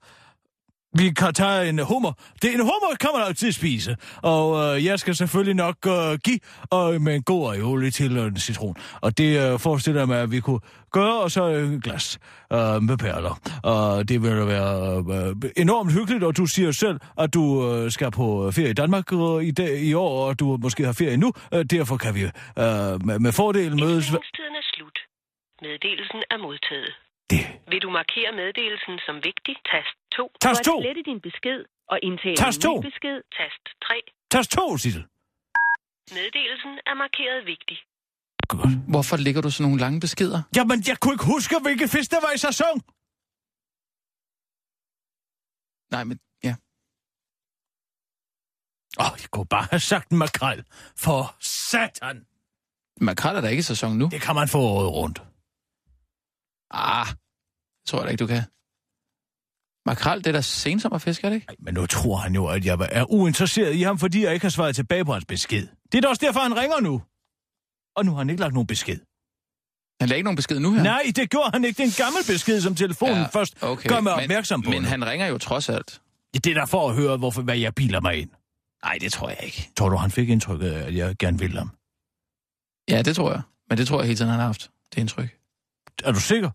vi kan tage en hummer. Det, en hummer kan man altid spise. Og øh, jeg skal selvfølgelig nok øh, give øh, med en god aioli til øh, en citron. Og det øh, forestiller jeg mig, at vi kunne gøre, og så en glas øh, med perler. Og det vil være øh, enormt hyggeligt, og du siger selv, at du øh, skal på ferie i Danmark øh, i, dag, i år, og du måske har ferie nu. Øh, derfor kan vi øh, med, med fordel mødes... Tiden er slut. Meddelelsen er modtaget. Det. Vil du markere meddelelsen som vigtig? Tast 2. Tast 2. For din besked og indtale Tast 2. en ny besked. Tast 3. Tast 2, Sissel. Meddelelsen er markeret vigtig. Godt. Hvorfor ligger du sådan nogle lange beskeder? Jamen, jeg kunne ikke huske, hvilke fisk der var i sæson. Nej, men ja. Åh, oh, jeg kunne bare have sagt makrel. For satan. Makrel er der ikke i sæson nu. Det kan man få året rundt. Ah, tror jeg da ikke, du kan. Makrel, det er da sensommerfisk, er det ikke? Ej, men nu tror han jo, at jeg er uinteresseret i ham, fordi jeg ikke har svaret tilbage på hans besked. Det er da også derfor, han ringer nu. Og nu har han ikke lagt nogen besked. Han lagde ikke nogen besked nu her? Nej, det gjorde han ikke. Det er en gammel besked, som telefonen ja, først okay. gør mig opmærksom men, på. Men han ringer jo trods alt. Ja, det er der for at høre, hvorfor, hvad jeg biler mig ind. Nej, det tror jeg ikke. Tror du, han fik indtrykket af, at jeg gerne vil ham? Ja, det tror jeg. Men det tror jeg hele tiden, han har haft. Det indtryk. Er du sikker?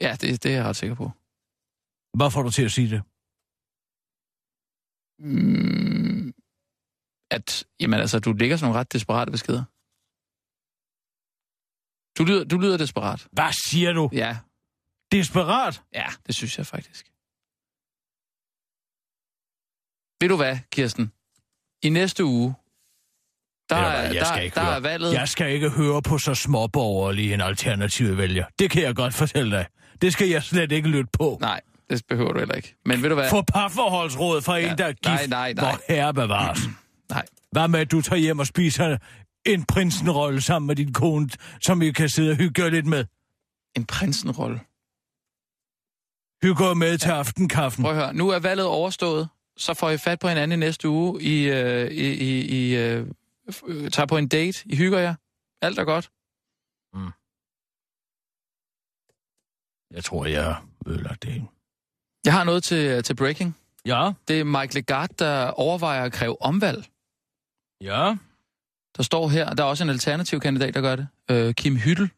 Ja, det, det er jeg ret sikker på. Hvad får du til at sige det? Mm, at, jamen altså, du ligger sådan nogle ret desperate beskeder. Du lyder, du lyder desperat. Hvad siger du? Ja. Desperat? Ja, det synes jeg faktisk. Ved du hvad, Kirsten? I næste uge, der, er, hvad, jeg der, skal ikke der høre. er valget... Jeg skal ikke høre på så småborgerlige en alternativ vælger. Det kan jeg godt fortælle dig. Det skal jeg slet ikke lytte på. Nej, det behøver du heller ikke. Men ved du hvad? For parforholdsråd fra ja. en, der er gift, Nej, nej, nej. hvor herre bevares. Nej. Hvad med, at du tager hjem og spiser en prinsenrolle sammen med din kone, som I kan sidde og hygge jer lidt med? En prinsenrolle? Hygge med til aftenkaffen. Prøv at høre, nu er valget overstået. Så får I fat på hinanden i næste uge. I, øh, I, I, I øh, f- tager på en date. I hygger jer. Alt er godt. Mm. Jeg tror, jeg har ødelagt det hele. Jeg har noget til, til breaking. Ja? Det er Mike Legarde, der overvejer at kræve omvalg. Ja? Der står her, der er også en alternativ kandidat, der gør det. Øh, Kim Hyttel.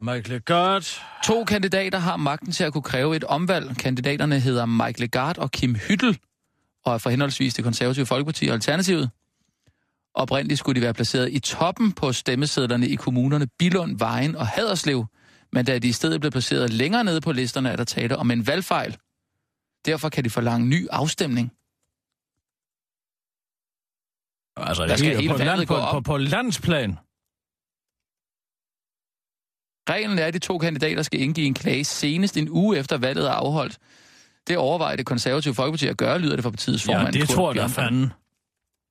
Mike Legarde. To kandidater har magten til at kunne kræve et omvalg. Kandidaterne hedder Mike Legarde og Kim Hyttel, og er for henholdsvis det konservative Folkeparti og Alternativet. Oprindeligt skulle de være placeret i toppen på stemmesedlerne i kommunerne Bilund, Vejen og Haderslev, men da de i stedet blev placeret længere nede på listerne, er der tale om en valgfejl. Derfor kan de forlange ny afstemning. Altså, Der skal hele, på, land, på, op. på, på landsplan. Reglen er, at de to kandidater skal indgive en klage senest en uge efter valget er afholdt. Det overvejer det konservative Folkeparti at gøre, lyder det fra partiets Ja, formand. det Kurt tror jeg da fanden.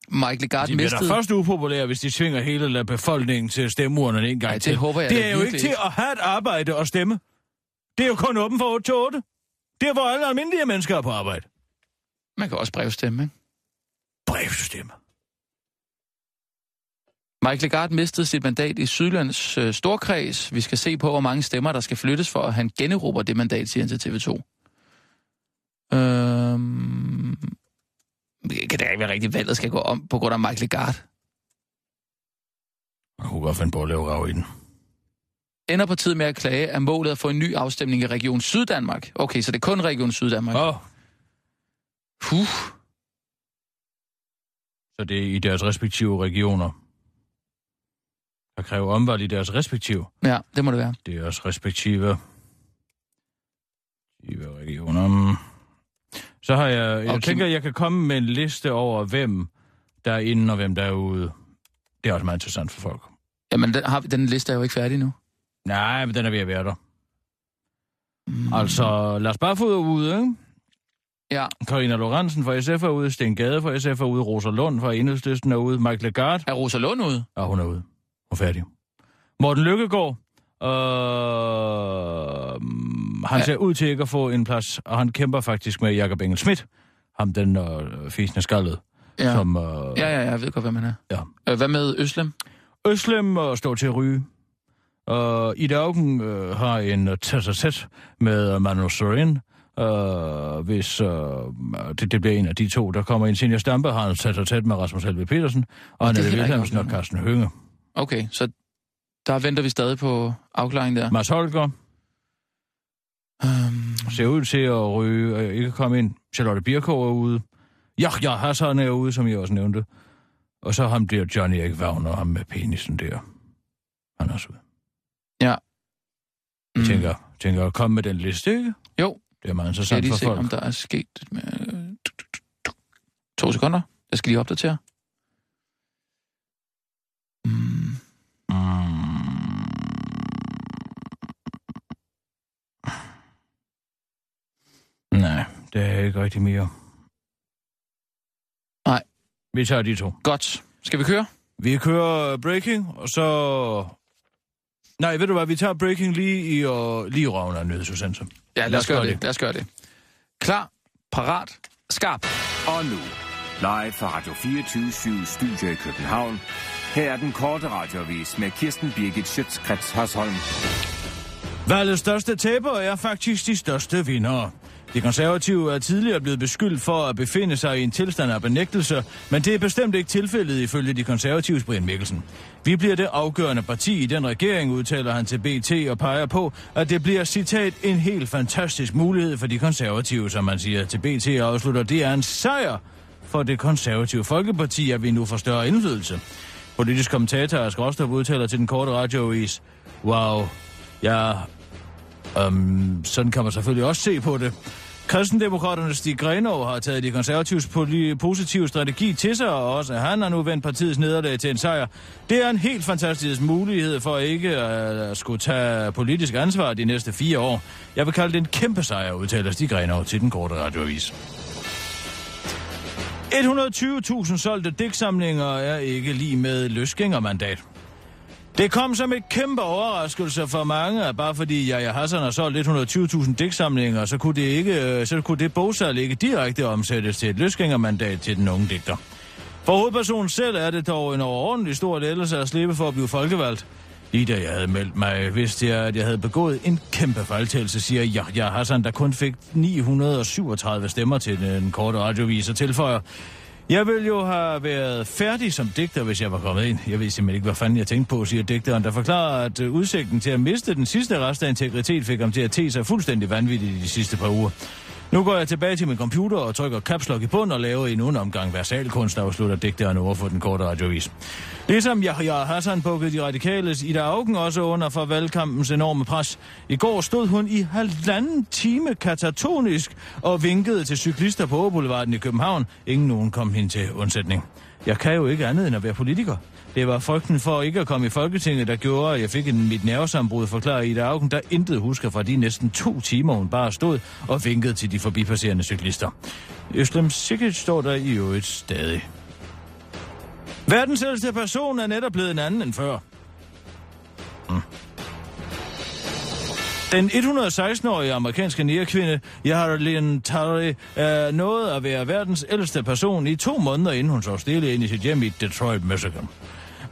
Mike Legarde De bliver mistede... da først upopulære, hvis de tvinger hele befolkningen til stemmeurnerne en gang Ej, det til. håber jeg det er jo ikke til at have et arbejde og stemme. Det er jo kun åben fra 8 til 8. Det er, hvor alle almindelige mennesker er på arbejde. Man kan også brevstemme, ikke? Brevstemme. Mike Legarde mistede sit mandat i Sydlands øh, storkreds. Vi skal se på, hvor mange stemmer, der skal flyttes for, at han generober det mandat, siger han til TV2. Øhm... Det kan da ikke være rigtigt, valget skal gå om på grund af Mike Legarde. Jeg kunne godt finde på at lave rav i den. Ender partiet med at klage, er målet at få en ny afstemning i Region Syddanmark. Okay, så det er kun Region Syddanmark. Åh, Puh. så det er i deres respektive regioner. Der kræver omvalg i deres respektive. Ja, det må det være. Det er også respektive... respektive regioner. Så har jeg... Jeg Og Kim- tænker, jeg kan komme med en liste over, hvem der er inde og hvem der er ude. Det er også meget interessant for folk. Jamen, den, har, vi- den liste er jo ikke færdig nu. Nej, men den er ved at være der. Mm. Altså, Lars Barfod er ude, ikke? Ja. Karina Lorentzen fra SF er ude, Sten Gade fra SF er ude, Rosa Lund fra Enhedslisten er ude, Mike Legarde. Er Rosa Lund ude? Ja, hun er ude. Hun er færdig. Morten Lykkegaard, øh, han ser ud til ikke at få en plads, og han kæmper faktisk med Jakob Engel Schmidt, ham den øh, fisende skaldet, Ja. som... Øh, Ja, ja, jeg ved godt, hvad man er. Ja. Øh, hvad med Øslem? Øslem øh, står til at ryge. Og Ida Augen øh, har en øh, tæt med Manu Sorin. Øh, hvis øh, det, det bliver en af de to, der kommer ind. Senior Stampe har en tæt tæt med Rasmus Helve Petersen, og er Annette Wilhelmsen og. Carsten Hønge. Okay, så der venter vi stadig på afklaring der. Mads Holger Um, ser ud til at ryge, øh, ikke komme ind. Charlotte Birkow er ude. Ja, ja, Hassan er ude, som jeg også nævnte. Og så ham der Johnny Erik Wagner, ham med penisen der. Han er også ude. ja. Jeg Mm. tænker, tænker at komme med den liste, ikke? Jo, Det er meget jeg interessant for se, folk. om der er sket med... To sekunder. Jeg skal lige opdatere. Mm. Nej, det er ikke rigtig mere. Nej. Vi tager de to. Godt. Skal vi køre? Vi kører breaking, og så... Nej, ved du hvad, vi tager breaking lige i, og lige i røven af nyhedsudsendelse. Ja, lad os gøre det. Lad os gøre det. Klar, parat, skarp. Og nu, live fra Radio 24 Studio i København. Her er den korte radiovis med Kirsten Birgit Schøtzgrads Hasholm. Valgets største taber er faktisk de største vindere. De konservative er tidligere blevet beskyldt for at befinde sig i en tilstand af benægtelse, men det er bestemt ikke tilfældet ifølge de konservatives Brian Mikkelsen. Vi bliver det afgørende parti i den regering, udtaler han til BT og peger på, at det bliver, citat, en helt fantastisk mulighed for de konservative, som man siger til BT og afslutter. Det er en sejr for det konservative Folkeparti, at vi nu får større indflydelse. Politisk kommentator Ask Rostrup udtaler til den korte radioavis, Wow, ja, øhm, sådan kan man selvfølgelig også se på det. Kristendemokraterne Stig Grenov har taget de konservatives positive strategi til sig, og også han har nu vendt partiets nederlag til en sejr. Det er en helt fantastisk mulighed for ikke at skulle tage politisk ansvar de næste fire år. Jeg vil kalde det en kæmpe sejr, udtaler Stig Grenov til den korte radioavis. 120.000 solgte digtsamlinger er ikke lige med løsgængermandat. Det kom som et kæmpe overraskelse for mange, at bare fordi Jaja Hassan har solgt 120.000 digtsamlinger, så kunne det, ikke, øh, så kunne det bogsalg ikke direkte omsættes til et løsgængermandat til den unge digter. For hovedpersonen selv er det dog en overordentlig stor lettelse at slippe for at blive folkevalgt. Lige da jeg havde meldt mig, vidste jeg, at jeg havde begået en kæmpe fejltagelse, siger Yahya Hassan, der kun fik 937 stemmer til den korte radiovis og tilføjer. Jeg ville jo have været færdig som digter, hvis jeg var kommet ind. Jeg ved simpelthen ikke, hvad fanden jeg tænkte på, siger digteren, der forklarer, at øh, udsigten til at miste den sidste rest af integritet fik ham til at te sig fuldstændig vanvittigt i de sidste par uger. Nu går jeg tilbage til min computer og trykker caps lock i bund og laver en omgang versalkunst, afslutter digteren over for den korte radiovis. Ligesom Yahya Hassan bukkede de radikales Ida Augen også under for valgkampens enorme pres. I går stod hun i halvanden time katatonisk og vinkede til cyklister på Åboulevarden i København. Ingen nogen kom hende til undsætning. Jeg kan jo ikke andet end at være politiker. Det var frygten for ikke at komme i Folketinget, der gjorde, at jeg fik en, mit nervesambrud, forklarer Ida Augen, der intet husker fra de næsten to timer, hun bare stod og vinkede til de forbipasserende cyklister. Øslem Sikic står der i øvrigt stadig. Verdens ældste person er netop blevet en anden end før. Mm. Den 116-årige amerikanske nærkvinde, Yaharlin Tarry, er nået at være verdens ældste person i to måneder, inden hun så stille ind i sit hjem i Detroit, Michigan.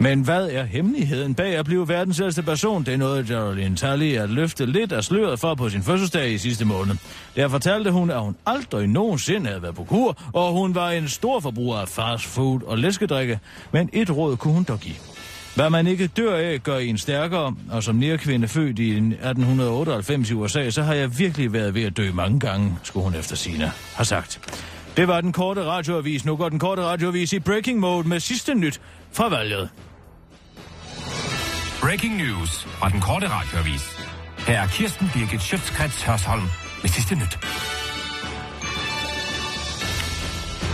Men hvad er hemmeligheden bag at blive verdens ældste person? Det er noget, Geraldine Talley at løfte lidt af sløret for på sin fødselsdag i sidste måned. Der fortalte hun, at hun aldrig nogensinde havde været på kur, og hun var en stor forbruger af fast food og læskedrikke. Men et råd kunne hun dog give. Hvad man ikke dør af, gør en stærkere, og som nærkvinde født i 1898 i USA, så har jeg virkelig været ved at dø mange gange, skulle hun efter sine har sagt. Det var den korte radioavis. Nu går den korte radioavis i breaking mode med sidste nyt fra valget. Breaking news fra den korte radioavis. Her er Kirsten Birgit Schøtzgrads Hørsholm med sidste nyt.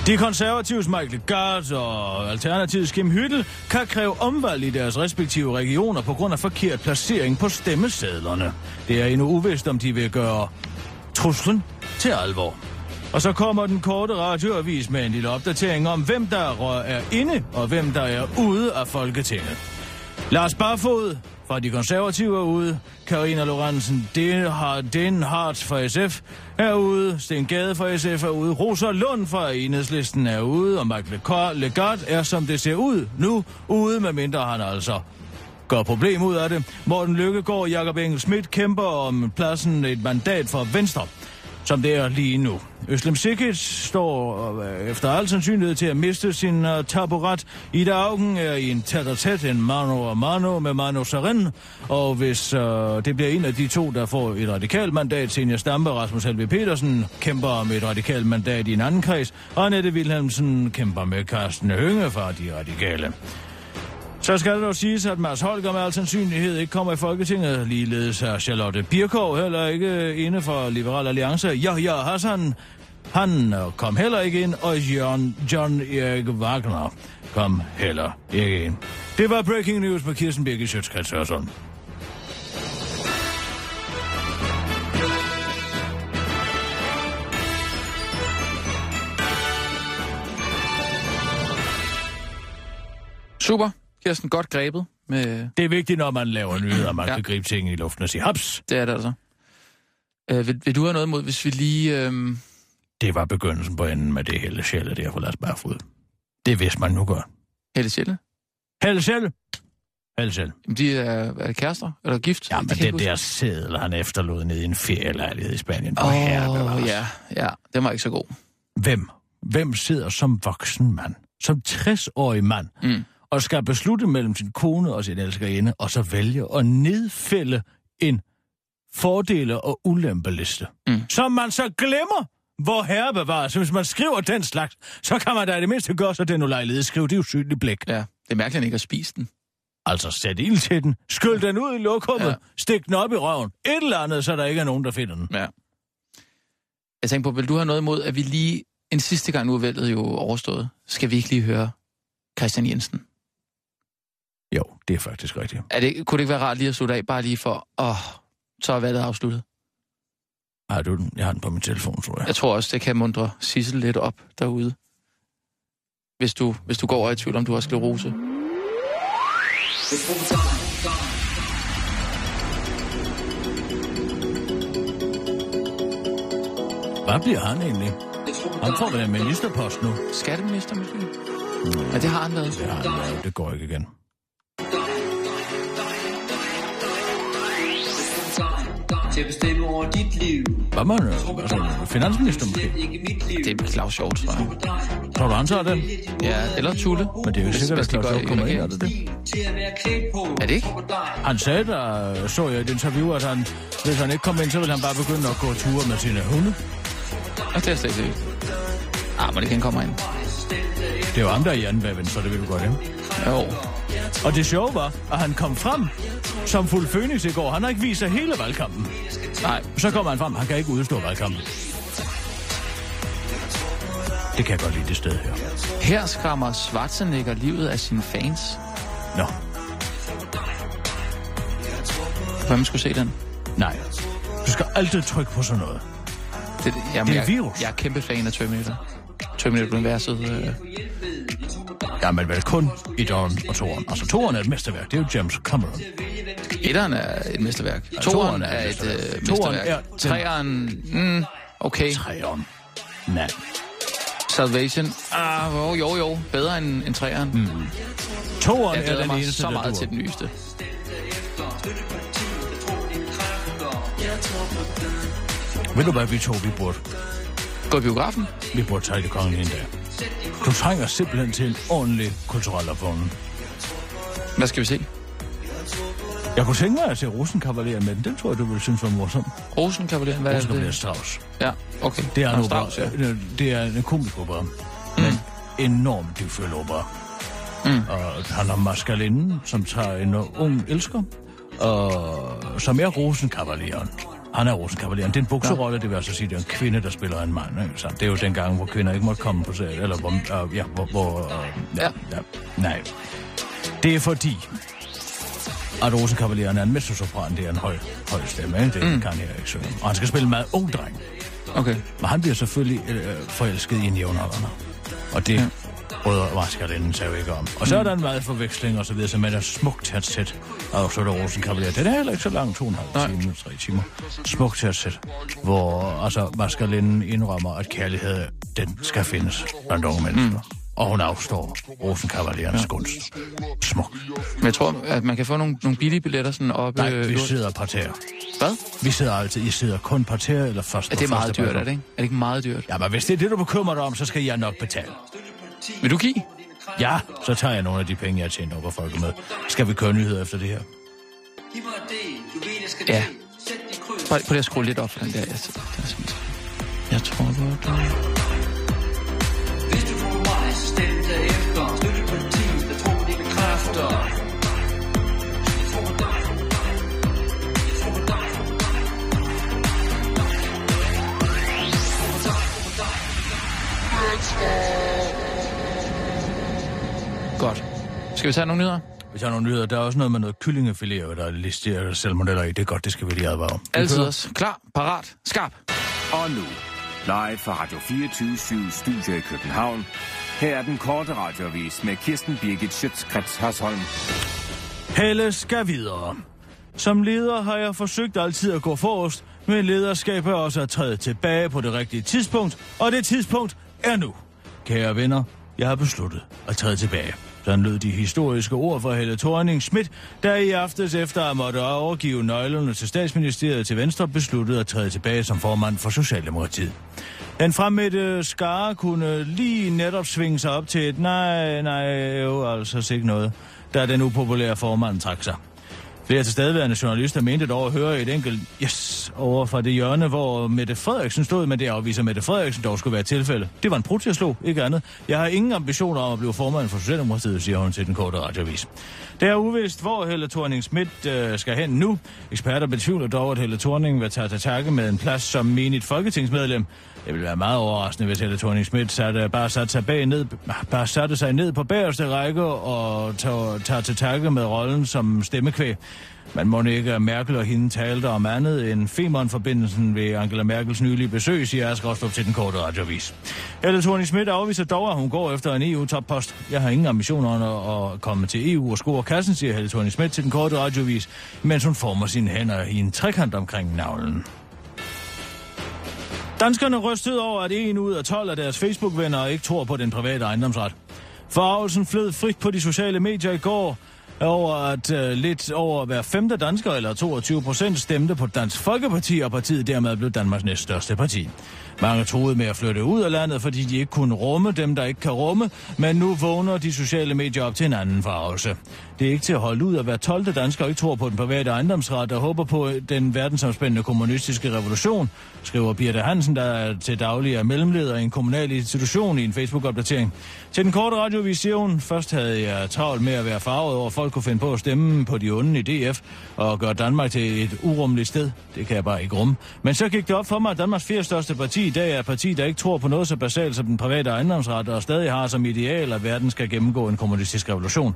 De konservatives Michael Gart og Alternativets Kim Hyttel kan kræve omvalg i deres respektive regioner på grund af forkert placering på stemmesedlerne. Det er endnu uvist, om de vil gøre truslen til alvor. Og så kommer den korte radioavis med en lille opdatering om, hvem der er inde og hvem der er ude af Folketinget. Lars Barfod fra de konservative er ude. Karina Lorentzen Denhardt fra SF er ude. Sten Gade fra SF er ude. Rosa Lund fra Enhedslisten er ude. Og Michael Legat er, som det ser ud nu, ude, medmindre han altså gør problem ud af det. Morten Lykkegaard og Jakob Engel Schmidt kæmper om pladsen et mandat for Venstre som det er lige nu. Øslem Sikic står øh, efter al sandsynlighed til at miste sin uh, taburet. Ida Augen er i en tæt og tæt en mano og mano med Manu Sarin. og hvis uh, det bliver en af de to, der får et radikalt mandat, Senior Stampe Rasmus Helve Petersen kæmper om et radikalt mandat i en anden kreds, og Annette Wilhelmsen kæmper med Carsten Hønge fra de radikale. Så skal det dog siges, at Mads Holger med al sandsynlighed ikke kommer i Folketinget. Ligeledes er Charlotte Birkov heller ikke øh, inde for Liberal Alliance. Ja, ja, Hassan, han øh, kom heller ikke ind, og John, John Erik Wagner kom heller ikke ind. Det var Breaking News med Kirsten Birke Sjøtskrets Super. Kirsten, godt grebet. Med... Det er vigtigt, når man laver nyheder, at man ja. kan gribe ting i luften og sige haps. Det er det altså. Øh, vil, vil du have noget imod, hvis vi lige... Øh... Det var begyndelsen på enden med det hele sjæle der for Lars Barfod. Det vidste man nu godt. Helle Sjælle? Helle Sjælle? Helle Sjælle. Jamen, de er, er kærester? Eller gift? Ja, men det, det der sædel, han efterlod nede i en ferielejlighed i Spanien. Åh, oh, ja, ja. Det var ikke så god. Hvem? Hvem sidder som voksen mand? Som 60-årig mand? Mm og skal beslutte mellem sin kone og sin elskerinde, og så vælge at nedfælde en fordele- og ulempeliste, mm. som man så glemmer hvor herre bevares. Hvis man skriver den slags, så kan man da i det mindste gøre sig den ulejlighed. Skriv det usynlige blæk. Ja, det er mærkeligt, at han ikke har spist den. Altså, sæt ild til den. Skyld den ud i lokummet. Ja. Ja. Stik den op i røven. Et eller andet, så der ikke er nogen, der finder den. Ja. Jeg tænker på, vil du have noget imod, at vi lige en sidste gang nu er jo overstået? Skal vi ikke lige høre Christian Jensen? Jo, det er faktisk rigtigt. Er det, kunne det ikke være rart lige at slutte af, bare lige for, åh, så er valget afsluttet? Har du den? Jeg har den på min telefon, tror jeg. Jeg tror også, det kan mundre Sissel lidt op derude. Hvis du, hvis du går og er i tvivl om, du har sklerose. Hvad bliver han egentlig? Han får vel en ministerpost nu. Skatteminister måske? Ja, det har han været. Det har han været. Det går ikke igen. Til at bestemme over dit liv. Hvad man? Altså, finansminister måske? Det er Claus Hjort, tror jeg. Tror du, han tager den? Ja, eller Tulle. Men det er jo sikkert, at Claus Hjort kommer ind, er det det? Er det ikke? Han sagde der, så jeg i et interview, at han, hvis han ikke kom ind, så ville han bare begynde at gå ture med sine hunde. Og det er slet ikke Ah, men det kan komme ind. Det er jo ham, der er i anden så det vil du godt, ja? Jo. Og det sjove var, at han kom frem som fuld Phoenix i går. Han har ikke vist sig hele valgkampen. Nej. Så kommer han frem, han kan ikke udstå valgkampen. Det kan jeg godt lide, det sted her. Her skræmmer Schwarzenegger livet af sine fans. Nå, Hvem skulle se den? nej. Du skal altid trykke på sådan noget. Det, jamen, Det er jeg, virus. Jeg er kæmpe fan af Terminator. Terminator-universet. Øh, Ja, men vel kun i Dawn og Toren. Altså, Toren er et mesterværk. Det er jo James Cameron. etteren er et mesterværk. Toeren er er et mesterværk. øh, mesterværk. er den- Treeren, mm, okay. Treeren. Nej. Salvation, ah, jo, jo, jo. Bedre end, end treeren. Mm. Toren Jeg er den mig eneste, så meget til den nyeste. Ved du hvad, vi to, vi burde? Gå i biografen? Vi burde tage det kongen en dag. Du trænger simpelthen til en ordentlig kulturel opvågning. Hvad skal vi se? Jeg kunne tænke mig at se Rosenkavalier med den. Tror jeg, du ville synes var morsom. Rosenkavaleren, hvad er Rosenkavalier det? Strauss. Ja, okay. Det er, en Strauss, ja. Det er en komisk opera. Mm. Men enormt dybfølt opera. Mm. Og han har Maskalinen, som tager en ung elsker, og som er Rosenkavalieren. Han er Rosenkavalieren. Det er en bukserolle, det vil altså sige, det er en kvinde, der spiller en mand. Ikke? Så det er jo den gang, hvor kvinder ikke måtte komme på serien, eller hvor, øh, ja, hvor, hvor øh, ja, ja. nej. Det er fordi, at Rosenkavalieren er en mezzosopran, det er en høj, høj stemme, ikke? det mm. kan jeg ikke synge. Og han skal spille en meget ung dreng. Okay. Men han bliver selvfølgelig øh, forelsket i en jævnaldrende. Og det ja. Maskalinen sig jo ikke om. Og så er der en meget forveksling og så videre, som er smukt til at sætte. Og så er der Rosenkavalier. Den er heller ikke så lang, to og en halv time, tre timer. Smukt at sætte. Hvor altså Maskalinen indrømmer, at kærlighed, den skal findes blandt unge mennesker. Mm. Og hun afstår Rosenkavalierens ja. gunst. Smuk. Men jeg tror, at man kan få nogle, nogle billige billetter sådan oppe... Nej, øh, vi sidder parter. Hvad? Vi sidder altid, I sidder kun parter eller først Er det meget dyrt, er det ikke? Er det ikke meget dyrt? Ja, men hvis det er det, du bekymrer dig om, så skal jeg nok betale. Vil du give? Ja, så tager jeg nogle af de penge, jeg tjent op og folk med. Skal vi køre nyheder efter det her? Ja. Prøv, prøv lige at skrue lidt op for den der. Jeg, jeg, jeg tror godt... Hvis du får mig, så stem derefter. Støtte partiet, der tror på dine kræfter. Godt. Skal vi tage nogle nyheder? Vi tager nogle nyheder. Der er også noget med noget kyllingefilet, der er listeret salmoneller i. Det er godt, det skal vi lige advare om. Altid også. Klar, parat, skarp. Og nu, live fra Radio 24 Studio i København. Her er den korte radiovis med Kirsten Birgit Schøtzgrads Hasholm. Helle skal videre. Som leder har jeg forsøgt altid at gå forrest, men lederskab er også at træde tilbage på det rigtige tidspunkt, og det tidspunkt er nu. Kære venner, jeg har besluttet at træde tilbage. Sådan lød de historiske ord fra Helle thorning Schmidt, der i aftes efter at måtte overgive nøglerne til statsministeriet til Venstre besluttede at træde tilbage som formand for Socialdemokratiet. Den fremmødte skare kunne lige netop svinge sig op til et nej, nej, jo, altså, altså ikke noget, da den upopulære formand trak sig. Flere tilstedeværende journalister mente dog at høre et enkelt yes over fra det hjørne, hvor Mette Frederiksen stod, men det afviser Mette Frederiksen dog skulle være tilfælde. Det var en brud, jeg slog, ikke andet. Jeg har ingen ambitioner om at blive formand for Socialdemokratiet, siger hun til den korte radiovis. Det er uvist, hvor Helle thorning Schmidt øh, skal hen nu. Eksperter betvivler dog, at Helle Thorning vil tage til takke med en plads som menigt folketingsmedlem. Det ville være meget overraskende, hvis Helle thorning Schmidt satte, bare satte sig, bag ned, bare satte sig ned på bagerste række og tager, tager til takke med rollen som stemmekvæg. Man må ikke, at Merkel og hende talte om andet end Femern-forbindelsen ved Angela Merkels nylige besøg, siger Asger Rostrup til den korte radiovis. Helle thorning Schmidt afviser dog, at hun går efter en EU-toppost. Jeg har ingen ambitioner om at komme til EU og score kassen, siger Helle thorning Schmidt til den korte radiovis, mens hun former sine hænder i en trekant omkring navlen. Danskerne rystede over, at en ud af 12 af deres Facebook-venner ikke tror på den private ejendomsret. Forarvelsen flød frit på de sociale medier i går, over at øh, lidt over hver femte dansker, eller 22 procent, stemte på Dansk Folkeparti, og partiet dermed blev Danmarks næststørste parti. Mange troede med at flytte ud af landet, fordi de ikke kunne rumme dem, der ikke kan rumme, men nu vågner de sociale medier op til en anden farvelse. Det er ikke til at holde ud at være 12. dansker ikke tror på den private ejendomsret og håber på øh, den verdensomspændende kommunistiske revolution, skriver Birte Hansen, der er til daglig er mellemleder i en kommunal institution i en Facebook-opdatering. Til den korte radiovis siger hun, først havde jeg travlt med at være farvet over, at folk kunne finde på at stemme på de onde i DF og gøre Danmark til et urummeligt sted. Det kan jeg bare ikke rumme. Men så gik det op for mig, at Danmarks fire største parti i dag er et parti, der ikke tror på noget så basalt som den private ejendomsret og stadig har som ideal, at verden skal gennemgå en kommunistisk revolution.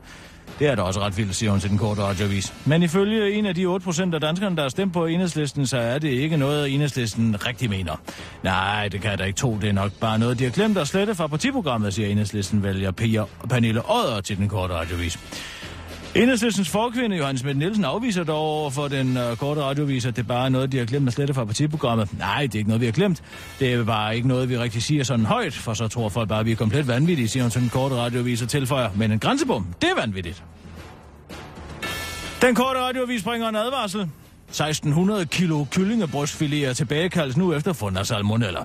Det er da også ret vildt, siger hun til den korte radiovis. Men ifølge en af de 8% af danskerne, der har stemt på enhedslisten, så er det ikke noget, enhedslisten rigtig mener. Nej, det kan jeg da ikke tro. Det er nok bare noget, de har glemt at slette fra partiprogrammet, siger enhedslisten vælger Pia Pernille Odder til den korte radiovis. Enhedslæstens forkvinde, Johannes Schmidt Nielsen, afviser dog over for den uh, korte radioviser, at det bare er noget, de har glemt at slette fra partiprogrammet. Nej, det er ikke noget, vi har glemt. Det er bare ikke noget, vi rigtig siger sådan højt, for så tror folk bare, at vi er komplet vanvittige, siger hun til den korte radioviser tilføjer. Men en grænsebom, det er vanvittigt. Den korte radiovis bringer en advarsel. 1600 kilo kyllingebrystfiléer tilbagekaldes nu efter fund af salmonella.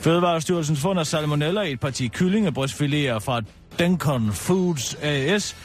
Fødevarestyrelsens fund af salmonella i et parti kyllingebrystfiléer fra Dencon Foods AS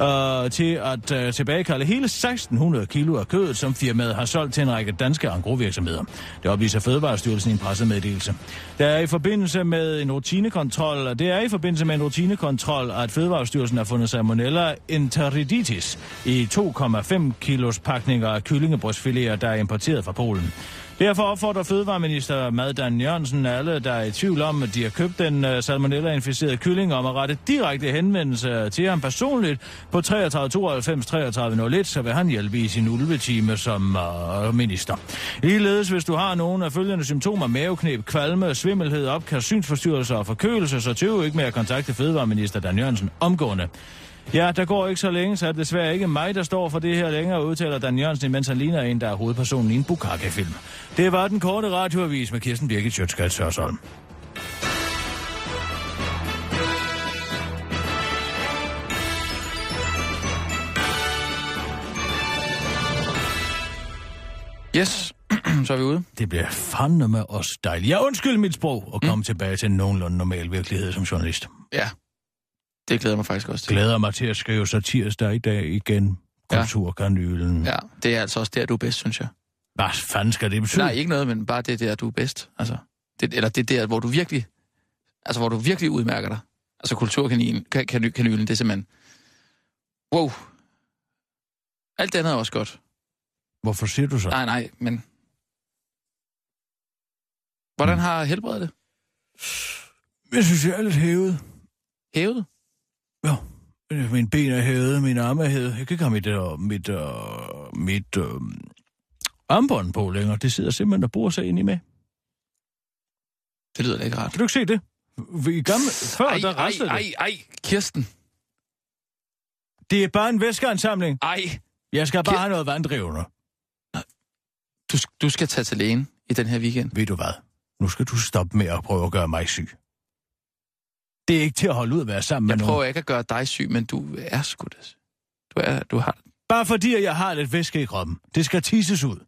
øh, til at øh, tilbagekalde hele 1600 kilo af kødet, som firmaet har solgt til en række danske angrovirksomheder. Det oplyser Fødevarestyrelsen i en pressemeddelelse. Der er i forbindelse med en rutinekontrol, og det er i forbindelse med en rutinekontrol, at Fødevarestyrelsen har fundet salmonella enteriditis i 2,5 kilos pakninger af kyllingebrystfiléer, der er importeret fra Polen. Derfor opfordrer Fødevareminister Maddan Jørgensen alle, der er i tvivl om, at de har købt den øh, salmonella-inficerede kylling, om at rette direkte henvendelse til ham personligt på 33 92 33 01, så vil han hjælpe i sin ulvetime som uh, minister. Ligeledes, hvis du har nogle af følgende symptomer, maveknep, kvalme, svimmelhed, opkast, synsforstyrrelser og forkølelse, så tøv ikke med at kontakte Fødevareminister Dan Jørgensen omgående. Ja, der går ikke så længe, så er det desværre ikke mig, der står for det her længere, udtaler Dan Jørgensen, mens han ligner en, der er hovedpersonen i en Bukake-film. Det var den korte radioavis med Kirsten Birgit Sjøtskrets Hørsholm. Yes, så er vi ude. Det bliver fandme med os dejligt. Jeg undskyld mit sprog og komme mm. tilbage til en nogenlunde normal virkelighed som journalist. Ja, det glæder mig faktisk også til. Glæder mig til at skrive så tirsdag i dag igen. Kulturkanylen. Ja, det er altså også der, du er bedst, synes jeg. Hvad fanden skal det betyde? Nej, ikke noget, men bare det der, du er bedst. Altså, det, eller det der, hvor du virkelig, altså hvor du virkelig udmærker dig. Altså kulturkanylen, kan, kan, kanylen, det er simpelthen, wow. Alt det andet er også godt. Hvorfor siger du så? Nej, nej, men... Hvordan hmm. har helbredet det? Jeg synes, jeg er lidt hævet. Hævet? Ja. Min ben er hævet, min arme er hævet. Jeg kan ikke have mit, uh, mit, uh, mit uh, armbånd på længere. Det sidder simpelthen og bor sig ind i med. Det lyder da ikke rart. Kan du ikke se det? I gamle, før ej, der restede ej, ej, ej, Kirsten. Det er bare en væskeansamling. Ej. Jeg skal bare Kir- have noget vanddrivende. Du, du skal tage til lægen i den her weekend. Ved du hvad? Nu skal du stoppe med at prøve at gøre mig syg. Det er ikke til at holde ud at være sammen jeg med nogen. Jeg prøver ikke at gøre dig syg, men du er sgu det. Du, er, du har... Bare fordi, jeg har lidt væske i kroppen. Det skal tisses ud.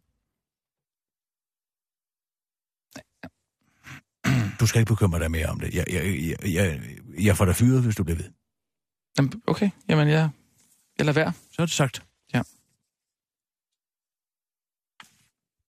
Du skal ikke bekymre dig mere om det. Jeg, jeg, jeg, jeg, jeg får dig fyret, hvis du bliver ved. Okay, jamen jeg, jeg lader være. Så er det sagt.